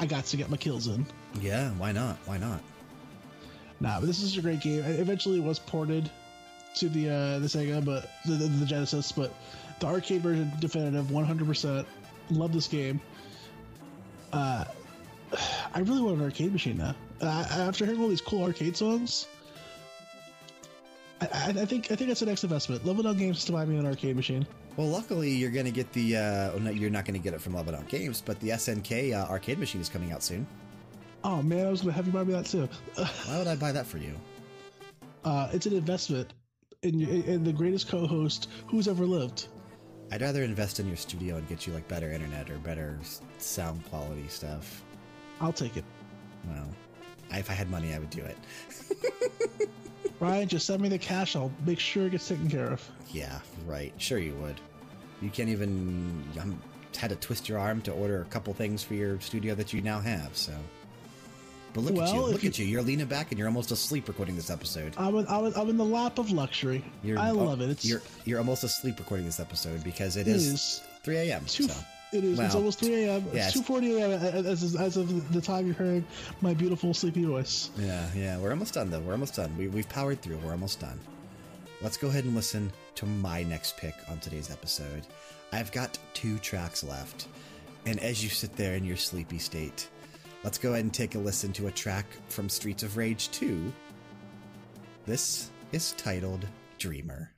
I got to get my kills in. yeah, why not? Why not? Nah, but this is a great game. It eventually it was ported to the uh, the Sega, but the, the, the Genesis, but the arcade version, definitive, one hundred percent. Love this game. Uh, [SIGHS] I really want an arcade machine now. Uh, after hearing all these cool arcade songs, I, I, I think I think that's the next investment. Level Down Games to buy me an arcade machine. Well, luckily you're going to get the. Uh, no, you're not going to get it from Level Out Games, but the SNK uh, arcade machine is coming out soon. Oh man, I was gonna have you buy me that too. [LAUGHS] Why would I buy that for you? Uh, it's an investment in, in the greatest co-host who's ever lived. I'd rather invest in your studio and get you like better internet or better sound quality stuff. I'll take it. Well, I- if I had money, I would do it. [LAUGHS] Ryan, just send me the cash. I'll make sure it gets taken care of. Yeah, right. Sure, you would. You can't even. I'm had to twist your arm to order a couple things for your studio that you now have. So, but look at you! Look you- at you! You're leaning back and you're almost asleep recording this episode. I'm in, I'm in, I'm in the lap of luxury. You're, I oh, love it. It's you're you're almost asleep recording this episode because it it is, is 3 a.m. So. It is. it's almost 3 a.m. yeah, It's it's- 2:40 a.m. As, as of the time you're hearing my beautiful sleepy voice. Yeah, yeah, we're almost done though. We're almost done. We, we've powered through. We're almost done. Let's go ahead and listen to my next pick on today's episode. I've got two tracks left, And as you sit there in your sleepy state, let's go ahead and take a listen to a track from Streets of Rage 2. This is titled Dreamer.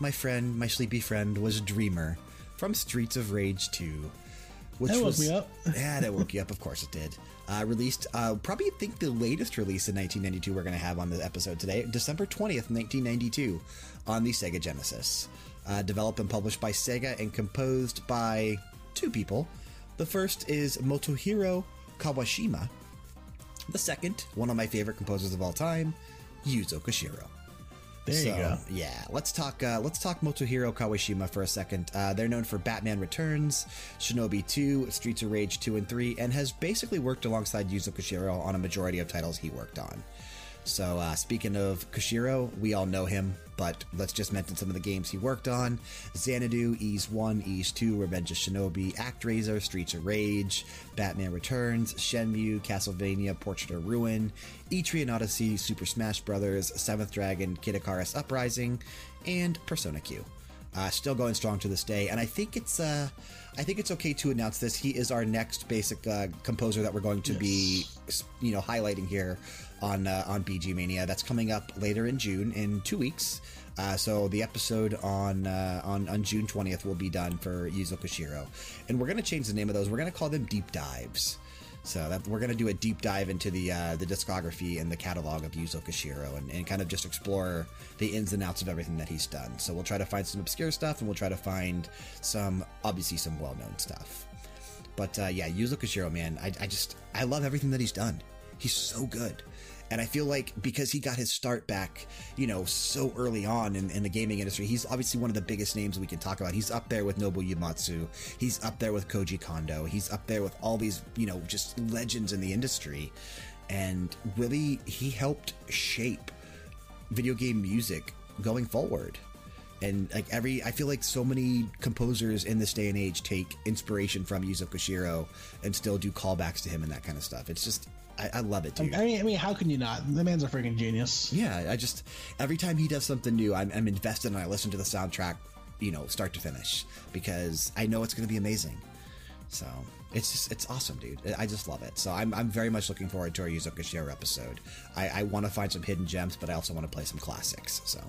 My friend, my sleepy friend, was Dreamer from Streets of Rage 2. Which That woke was, me up. [LAUGHS] yeah, that woke you up. Of course it did. Uh, released, uh, probably think the latest release in 1992 we're going to have on the episode today, December 20th, 1992, on the Sega Genesis. Uh, developed and published by Sega and composed by two people. The first is Motohiro Kawashima. The second, one of my favorite composers of all time, Yuzo Koshiro. There you So, go. Yeah, let's talk. Uh, let's talk Motohiro Kawashima for a second. Uh, they're known for Batman Returns, Shinobi 2, Streets of Rage 2 and 3, and has basically worked alongside Yuzo Koshiro on a majority of titles he worked on. So, uh, speaking of Koshiro, we all know him, but let's just mention some of the games he worked on Xanadu, Ys 1, Ys 2, Revenge of Shinobi, ActRaiser, Streets of Rage, Batman Returns, Shenmue, Castlevania, Portrait of Ruin, Etrian Odyssey, Super Smash Bros., Seventh Dragon, Kid Icarus Uprising, and Persona Q. Uh, still going strong to this day, and I think it's uh, I think it's okay to announce this. He is our next basic uh, composer that we're going to be, you know, highlighting here on uh, on BG Mania. That's coming up later in June in two weeks. Uh, so the episode on uh, on on June twentieth will be done for Yuzo Koshiro, and we're going to change the name of those. We're going to call them deep dives. So that we're going to do a deep dive into the uh, the discography and the catalog of Yuzo Koshiro and, and kind of just explore the ins and outs of everything that he's done. So we'll try to find some obscure stuff and we'll try to find some obviously some well known stuff. But uh, yeah, Yuzo Koshiro, man, I, I just I love everything that he's done. He's so good. And I feel like because he got his start back, you know, so early on in, in the gaming industry, he's obviously one of the biggest names we can talk about. He's up there with Nobuo Uematsu. He's up there with Koji Kondo. He's up there with all these, you know, just legends in the industry. And really, he helped shape video game music going forward. And like every, I feel like so many composers in this day and age take inspiration from Yuzo Koshiro and still do callbacks to him and that kind of stuff. It's just, I, I love it, dude. I mean, I mean, how can you not? The man's a freaking genius. Yeah, I just every time he does something new, I'm, I'm invested and I listen to the soundtrack, you know, start to finish because I know it's going to be amazing. So it's just it's awesome, dude. I just love it. So I'm, I'm very much looking forward to our Yuzo Koshiro episode. I, I want to find some hidden gems, but I also want to play some classics. So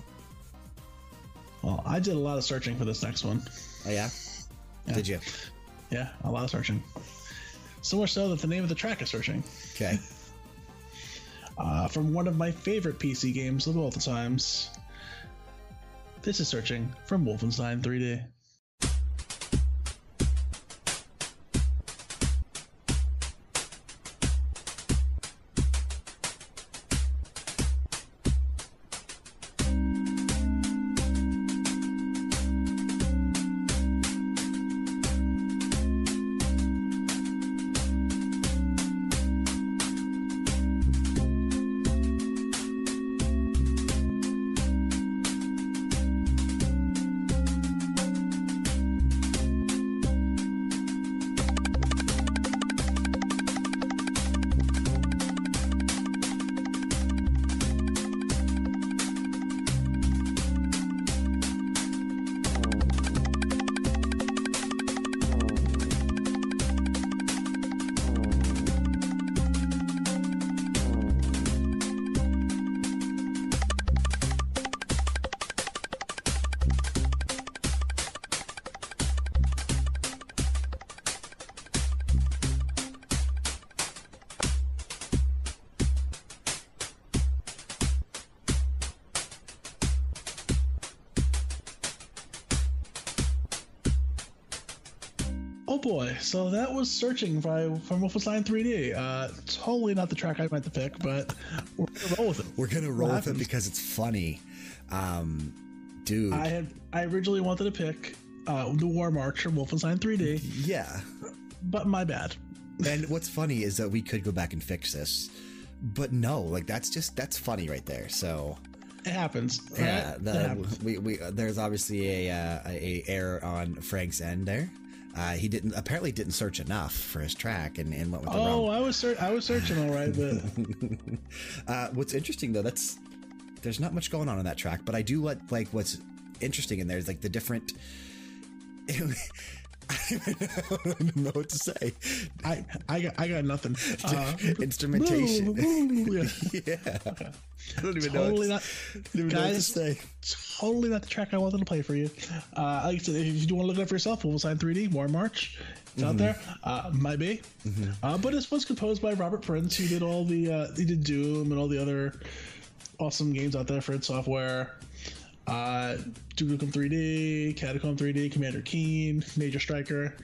Well, I did a lot of searching for this next one. oh yeah, did you? Yeah, a lot of searching. So much so that the name of the track is searching. Okay, [LAUGHS] Uh, from one of my favorite PC games of all the times. This is searching from Wolfenstein 3D. Boy, so that was searching by from Wolfenstein 3D. Uh, totally not the track I meant to pick, but we're gonna roll with it. We're gonna roll with it because it's funny, um, dude. I had I originally wanted to pick uh, the War March from Wolfenstein 3D, yeah, but my bad. and what's funny is that we could go back and fix this, but no, like that's just that's funny right there. So It happens. yeah, the, It happens. we, we there's obviously a uh, a error on Frank's end there. Uh, he didn't apparently didn't search enough for his track and, and went with the Oh, wrong. I was ser- I was searching all right, but [LAUGHS] Uh, what's interesting though, that's there's not much going on in that track, but I do what like what's interesting in there is like the different. [LAUGHS] [LAUGHS] I don't even know what to say. I I got I got nothing. Uh, [LAUGHS] Instrumentation. yeah. [LAUGHS] yeah, I don't even know. totally to, not. don't even Guys, totally not the track I wanted to play for you. Uh, like I said, if you do want to look it up for yourself, Wolfenstein 3D, War March, it's out there. Uh, might be, uh, but it was composed by Robert Prince, who did all the uh, he did Doom and all the other awesome games out there for id Software. Uh, Duke Nukem 3D, Catacomb 3D, Commander Keen, Major Stryker.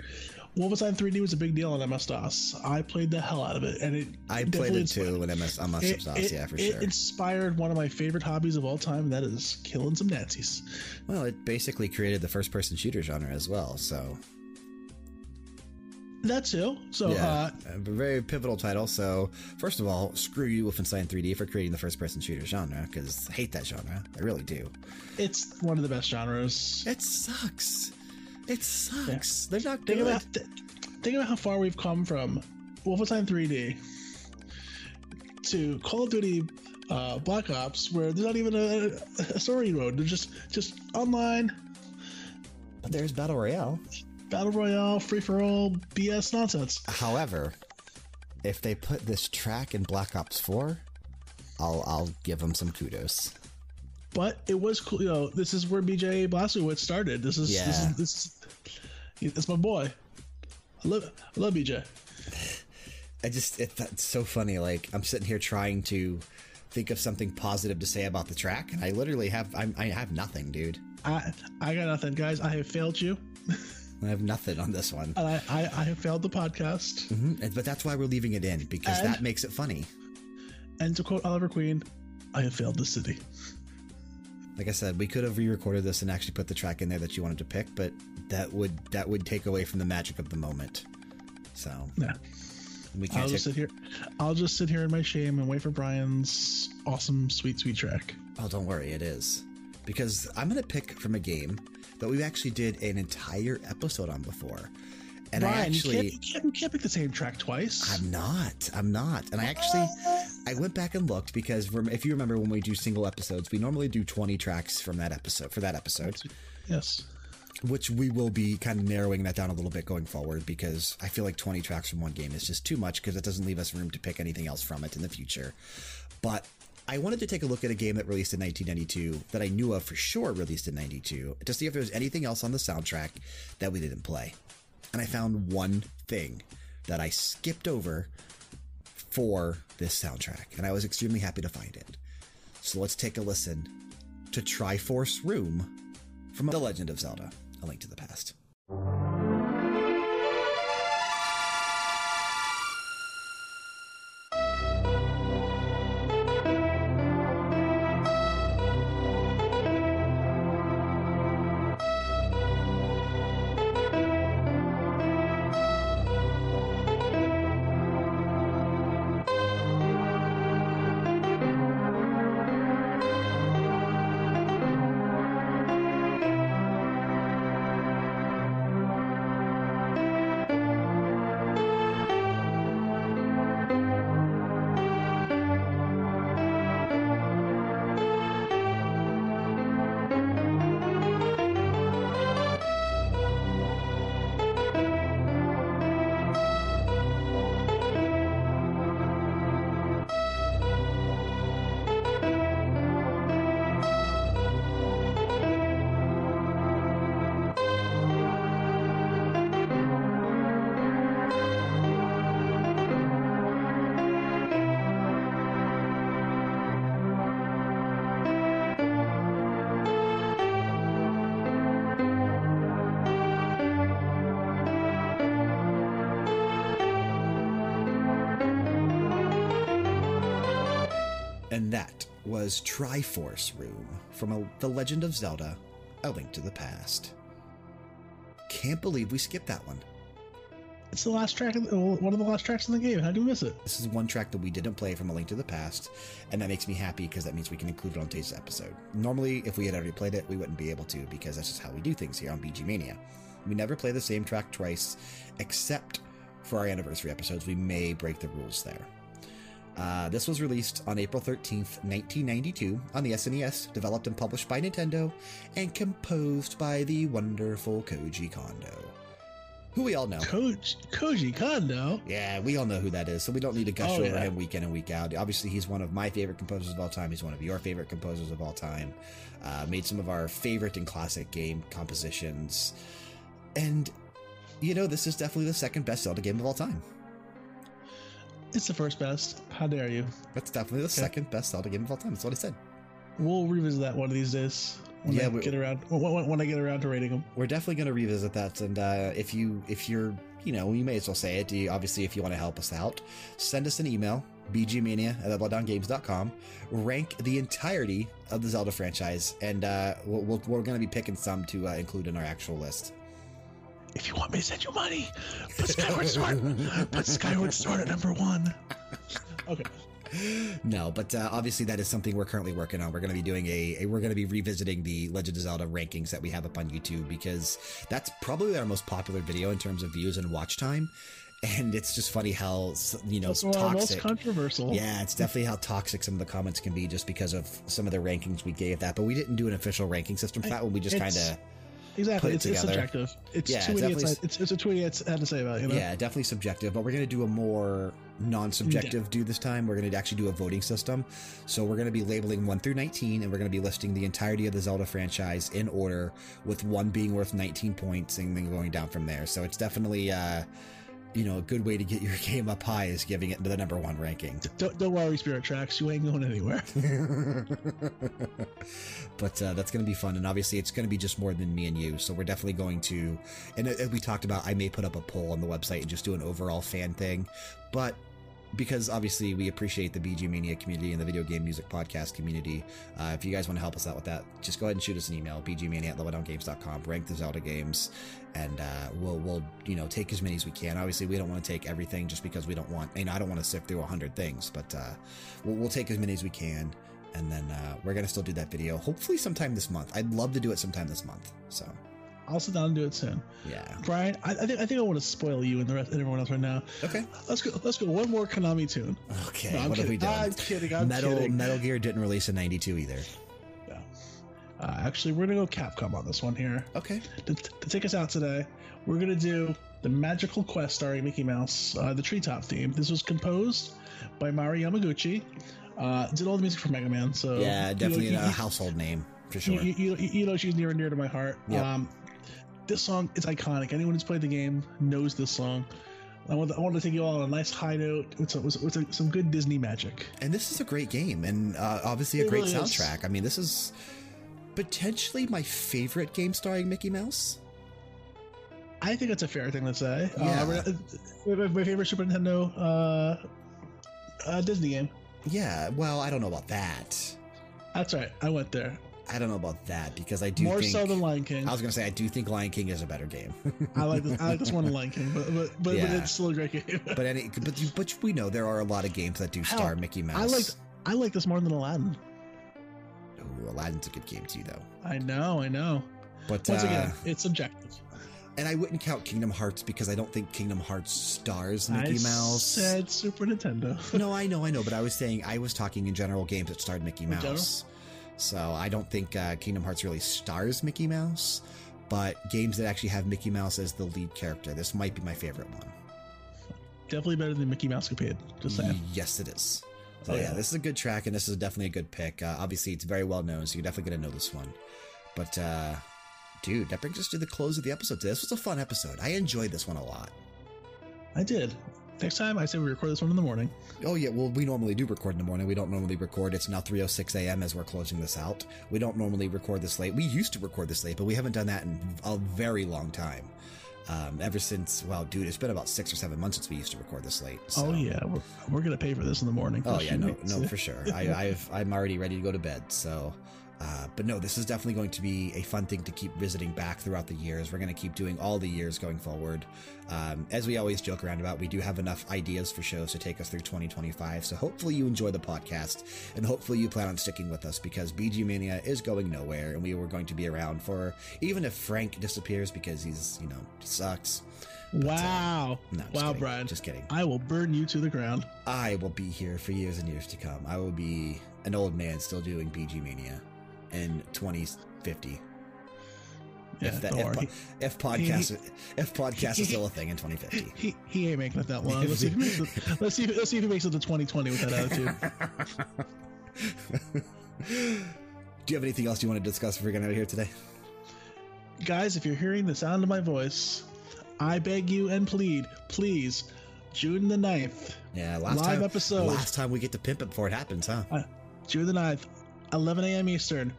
Wolfenstein 3D was a big deal on MS DOS. I played the hell out of it, and it I played it too when MS on it, Sauce, it- yeah, for it sure. inspired one of my favorite hobbies of all time, and that is killing some Nazis. Well, it basically created the first-person shooter genre as well. So That too. So, yeah, uh, a very pivotal title. So first of all, screw you, Wolfenstein 3D, for creating the first-person shooter genre because I hate that genre. I really do. it's one of the best genres. It sucks. It sucks. They're not Think good. about, th- think about how far we've come from Wolfenstein 3D to Call of Duty uh, Black Ops, where there's not even a, a story mode. They're just just online But there's battle royale. Battle royale, free for all, BS nonsense. However, if they put this track in Black Ops 4, I'll I'll give them some kudos. But it was cool. You know, this is where BJ Blazkowicz started. This is this Yeah. is this. Is, it's my boy. I love I love BJ. I just it, that's so funny. Like I'm sitting here trying to think of something positive to say about the track, and I literally have I'm, I have nothing, dude. I I got nothing, guys. I have failed you, [LAUGHS] I have nothing on this one. and I I, I have failed the podcast. Mhm. But that's why we're leaving it in because And- that makes it funny. And to quote Oliver Queen, I have failed the city. Like I said, we could have re-recorded this and actually put the track in there that you wanted to pick, but that would that would take away from the magic of the moment. So Yeah, we can't. I'll just sit here. I'll just sit here in my shame and wait for Brian's awesome, sweet, sweet track. oh, don't worry, it is because I'm gonna pick from a game that we actually did an entire episode on before, and I actually. you, can't, you, can't, you can't pick the same track twice. I'm not. I'm not. And I actually, I went back and looked because if you remember when we do single episodes, we normally do 20 tracks from that episode for that episode, yes. which we will be kind of narrowing that down a little bit going forward because I feel like 20 tracks from one game is just too much because it doesn't leave us room to pick anything else from it in the future. But I wanted to take a look at a game that released in 1992 that I knew of for sure released in 92 to see if there was anything else on the soundtrack that we didn't play. And I found one thing that I skipped over for this soundtrack, and I was extremely happy to find it. So let's take a listen to Triforce Room from The Legend of Zelda A Link to the Past. Was Triforce Room from a, The Legend of Zelda A Link to the Past. Can't believe we skipped that one. It's the last track, of the, one of the last tracks in the game. How do we miss it? This is one track that we didn't play from A Link to the Past, and that makes me happy because that means we can include it on today's episode. Normally, if we had already played it, we wouldn't be able to because that's just how we do things here on BG Mania. We never play the same track twice, except for our anniversary episodes. We may break the rules there. Uh, this was released on April 13th, 1992, on the SNES, developed and published by Nintendo, and composed by the wonderful Koji Kondo who we all know. Coach Koji Kondo. Yeah, we all know who that is, so we don't need to gush Oh, over yeah. him week in and week out. Obviously, he's one of my favorite composers of all time. He's one of your favorite composers of all time. Uh, made some of our favorite and classic game compositions, and you know this is definitely the second best Zelda game of all time. It's the first best. How dare you? That's definitely the second best Zelda game of all time. That's what I said. We'll revisit that one of these days. When Yeah, I we- get around when, when- I get around to rating them. We're definitely going to revisit that, and uh, if you if you're you know you may as well say it. You, obviously, if you want to help us out, send us an email bgmania at leveldowngames.com. Rank the entirety of the Zelda franchise, and uh, we'll, we'll, we're going to be picking some to uh, include in our actual list. If you want me to send you money, put Skyward Sword. put Skyward Sword at number one. Okay. No, but uh, obviously that is something we're currently working on. We're going to be doing a, a we're going to be revisiting the Legend of Zelda rankings that we have up on YouTube because that's probably our most popular video in terms of views and watch time. And it's just funny how you know That's one most toxic. controversial. Yeah, it's definitely how toxic some of the comments can be just because of some of the rankings we gave that. But we didn't do an official ranking system for that one. We just kind of Exactly. It's, it's subjective. It's Yeah, two it's idiots. It's, it's a two idiots had to say about it, you know? Yeah, definitely subjective, but we're going to do a more non subjective do this time. We're going to actually do a voting system. So we're going to be labeling 1 through 19, and we're going to be listing the entirety of the Zelda franchise in order, with 1 being worth 19 points and then going down from there. So it's definitely. Uh, you know, a good way to get your [LAUGHS] game up high is giving it the number one ranking. Don't, don't worry, Spirit Tracks. You ain't going anywhere. [LAUGHS] [LAUGHS] but uh, that's going to be fun. And obviously, it's going to be just more than me and you. So we're definitely going to, and as we talked about, I may put up a poll on the website and just do an overall fan thing. But because obviously we appreciate the BG Mania community and the video game music podcast community, uh, if you guys want to help us out with that, just go ahead and shoot us an email, bgmania at leveldowngames.com, rank the Zelda games, and uh, we'll, we'll, you know, take as many as we can. Obviously, we don't want to take everything just because we don't want, know, I don't want to sift through 100 things, but uh, we'll, we'll take as many as we can and then uh, we're gonna still do that video hopefully sometime this month. I'd love to do it sometime this month so I'll sit down and do it soon. yeah Brian, I, I think I think I want to spoil you and the rest and everyone else right now. okay Let's go. Let's go. One more Konami tune. okay No, what have we kidding. done I'm kidding. I'm metal kidding. metal gear didn't release in 92 either Yeah. Uh, actually, we're gonna go Capcom on this one here. okay To, to take us out today, we're gonna do the Magical Quest starring Mickey Mouse, uh, the Treetop theme. This was composed by Mari Yamaguchi. Uh, did all the music for Mega Man. So yeah you know, definitely a you- household name for sure you, you, you know she's near and dear to my heart. Yep. Um, this song is iconic. Anyone who's played the game knows this song. I want, I want to take you all on a nice high note with, some, with, some good Disney magic. and this is a great game and uh, obviously a It great really is. soundtrack i mean this is potentially my favorite game starring mickey mouse I think that's a fair thing to say. Yeah. Uh, my, my favorite Super Nintendo uh, uh, Disney game. yeah well i don't know about that That's right. I went there. I don't know about that because i do More think so than Lion King. i was gonna say i do think lion king is a better game I like this. I like this one [LAUGHS] Lion King, but but but, Yeah. but it's still a great game. But any, but you, but we know there are a lot of games that do Hell, star Mickey Mouse. I like I like this more than Aladdin. Ooh, Aladdin's a good game too, though. I know. I know. But Once uh, again, it's subjective. and I wouldn't count Kingdom Hearts because I don't think Kingdom Hearts stars Mickey I Mouse. said Super Nintendo. no, [LAUGHS] I know, I know, but I was saying I was talking in general games that starred Mickey? Mouse. So I don't think uh, Kingdom Hearts really stars Mickey Mouse, but games that actually have Mickey Mouse as the lead character. This might be my favorite one. Definitely better than Mickey Mousecapade. Just saying. Yes, it is. So Oh, yeah, yeah. this is a good track, and this is definitely a good pick. Uh, obviously, it's very well known, so you're definitely gonna know this one. But uh, dude, that brings us to the close of the episode. Today. This was a fun episode. I enjoyed this one a lot. I did. Next time, I say we record this one in the morning. Oh yeah, well we normally do record in the morning. We don't normally record. It's now 3:06 a.m. as we're closing this out. We don't normally record this late. We used to record this late, but we haven't done that in a very long time. Um, ever since, well, dude, it's been about six or seven months since we used to record this late. So. Oh yeah, we're, we're gonna pay for this in the morning. Oh yeah, no, no, for sure. I, I've, I'm already ready to go to bed. So, uh, but no, this is definitely going to be a fun thing to keep visiting back throughout the years. We're going to keep doing all the years going forward. Um, as we always joke around about, we do have enough ideas for shows to take us through 2025. So hopefully you enjoy the podcast and hopefully you plan on sticking with us because BG Mania is going nowhere and we were going to be around for even if Frank disappears because he's, you know, sucks. Wow. No, wow, kidding. Brian. Just kidding. I will burn you to the ground. I will be here for years and years to come. I will be an old man still doing BG Mania in 2050. Yeah, if, that, if, if podcast if podcast is still a thing in 2050. He, he ain't making it that [LAUGHS] long. Let's see, if he makes it, let's see. If, let's see if he makes it to 2020 with that attitude. [LAUGHS] Do you have anything else you want to discuss before we get out of here today? Guys, if you're hearing the sound of my voice, I beg you and plead, please, June the 9th, Yeah, last Live time episode. Last time we get to pimp it before it happens, huh? uh, June the 9th, 11 a.m. Eastern.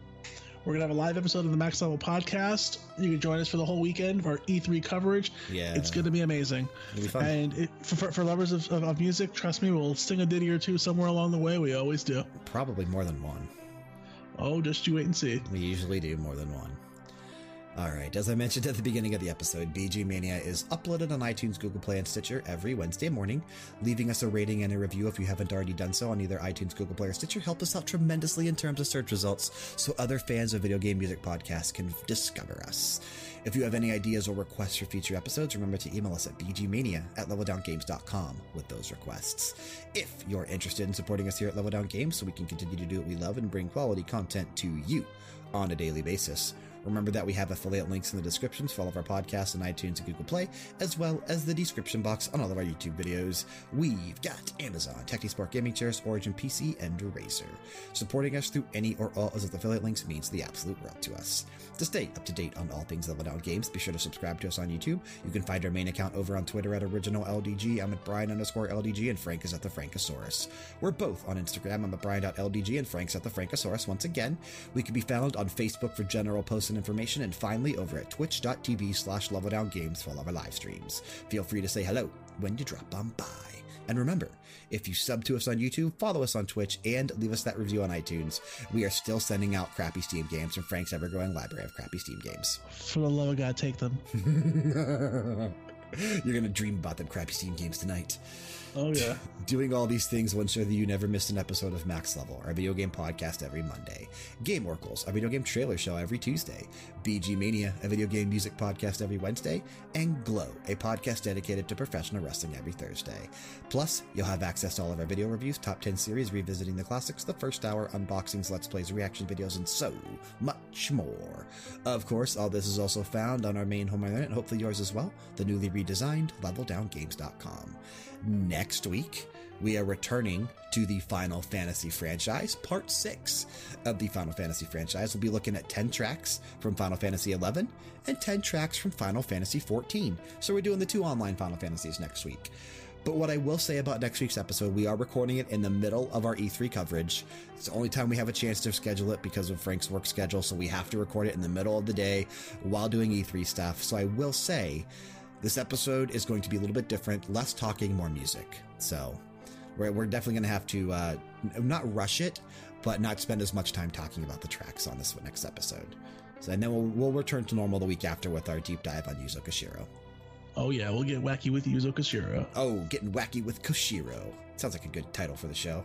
We're gonna have a live episode of the Max Level Podcast. You can join us for the whole weekend for our E3 coverage. Yeah, It's gonna be amazing. Be. And it, for, for, for lovers of, of, of music, trust me, we'll sing a ditty or two somewhere along the way. We always do. Probably more than one. Oh, just you wait and see. We usually do more than one. All right, as I mentioned at the beginning of the episode, BG Mania is uploaded on iTunes, Google Play, and Stitcher every Wednesday morning. Leaving us a rating and a review if you haven't already done so on either iTunes, Google Play, or Stitcher help us out tremendously in terms of search results so other fans of video game music podcasts can discover us. If you have any ideas or requests for future episodes, remember to email us at bgmania at leveldowngames.com with those requests. If you're interested in supporting us here at Level Down Games so we can continue to do what we love and bring quality content to you on a daily basis, Remember that we have affiliate links in the descriptions for all of our podcasts on iTunes and Google Play, as well as the description box on all of our YouTube videos. We've got Amazon, Technisport Gaming Chairs, Origin PC, and Razer. Supporting us through any or all of those affiliate links means the absolute world to us. To stay up to date on all things Level Down Games, be sure to subscribe to us on YouTube. You can find our main account over on Twitter at OriginalLDG. I'm at Brian underscore LDG, and Frank is at the Frankosaurus. We're both on Instagram. I'm at Brian.LDG, and Frank's at the Frankosaurus. Once again, we can be found on Facebook for general posts and information, and finally over at twitch.tv slash leveldowngames for all of our live streams. Feel free to say hello when you drop on by. And remember, if you sub to us on YouTube, follow us on Twitch, and leave us that review on iTunes, we are still sending out crappy Steam games from Frank's ever growing library of crappy Steam games. For the love of God, take them. [LAUGHS] You're going to dream about them crappy Steam games tonight. Oh yeah. Doing all these things will ensure that you never miss an episode of Max Level, our video game podcast every Monday. Game Oracles, a video game trailer show every Tuesday. BG Mania, a video game music podcast every Wednesday. And Glow, a podcast dedicated to professional wrestling every Thursday. Plus, you'll have access to all of our video reviews, top 10 series, revisiting the classics, the first hour, unboxings, let's plays, reaction videos, and so much more. Of course, all this is also found on our main home internet, and hopefully yours as well, the newly redesigned leveldowngames.com. Next week, we are returning to the Final Fantasy franchise, part six of the Final Fantasy franchise. We'll be looking at 10 tracks from Final Fantasy XI and 10 tracks from Final Fantasy XIV. So we're doing the two online Final Fantasies next week. But what I will say about next week's episode, we are recording it in the middle of our E3 coverage. It's the only time we have a chance to schedule it because of Frank's work schedule, so we have to record it in the middle of the day while doing E3 stuff. So I will say this episode is going to be a little bit different, less talking, more music. So we're, we're definitely going to have to uh, not rush it, but not spend as much time talking about the tracks on this next episode. So, and then we'll, we'll return to normal the week after with our deep dive on Yuzo Koshiro. Oh yeah, we'll get wacky with Yuzo Koshiro. Oh, getting wacky with Koshiro. Sounds like a good title for the show.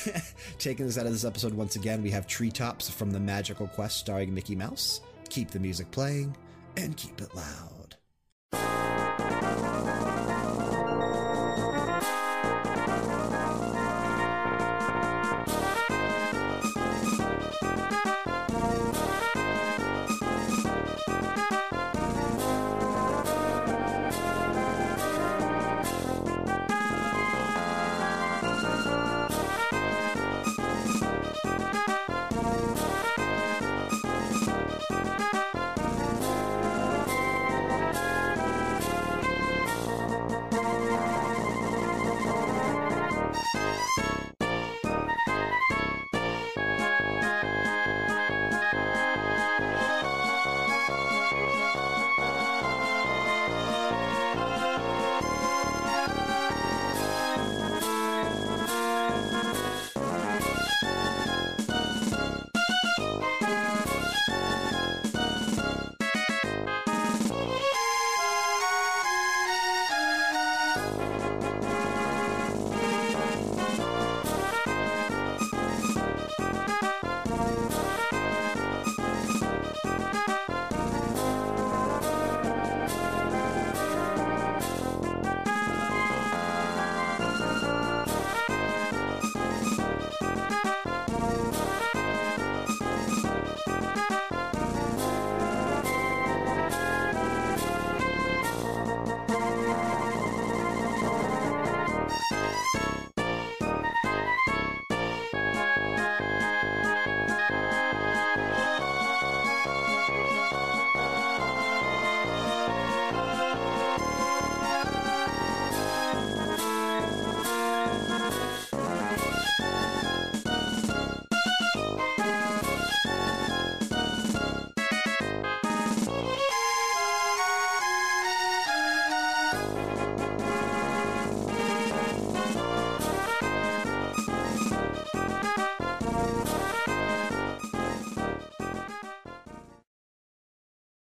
[LAUGHS] Taking us out of this episode once again, we have Treetops from the Magical Quest starring Mickey Mouse. Keep the music playing and keep it loud you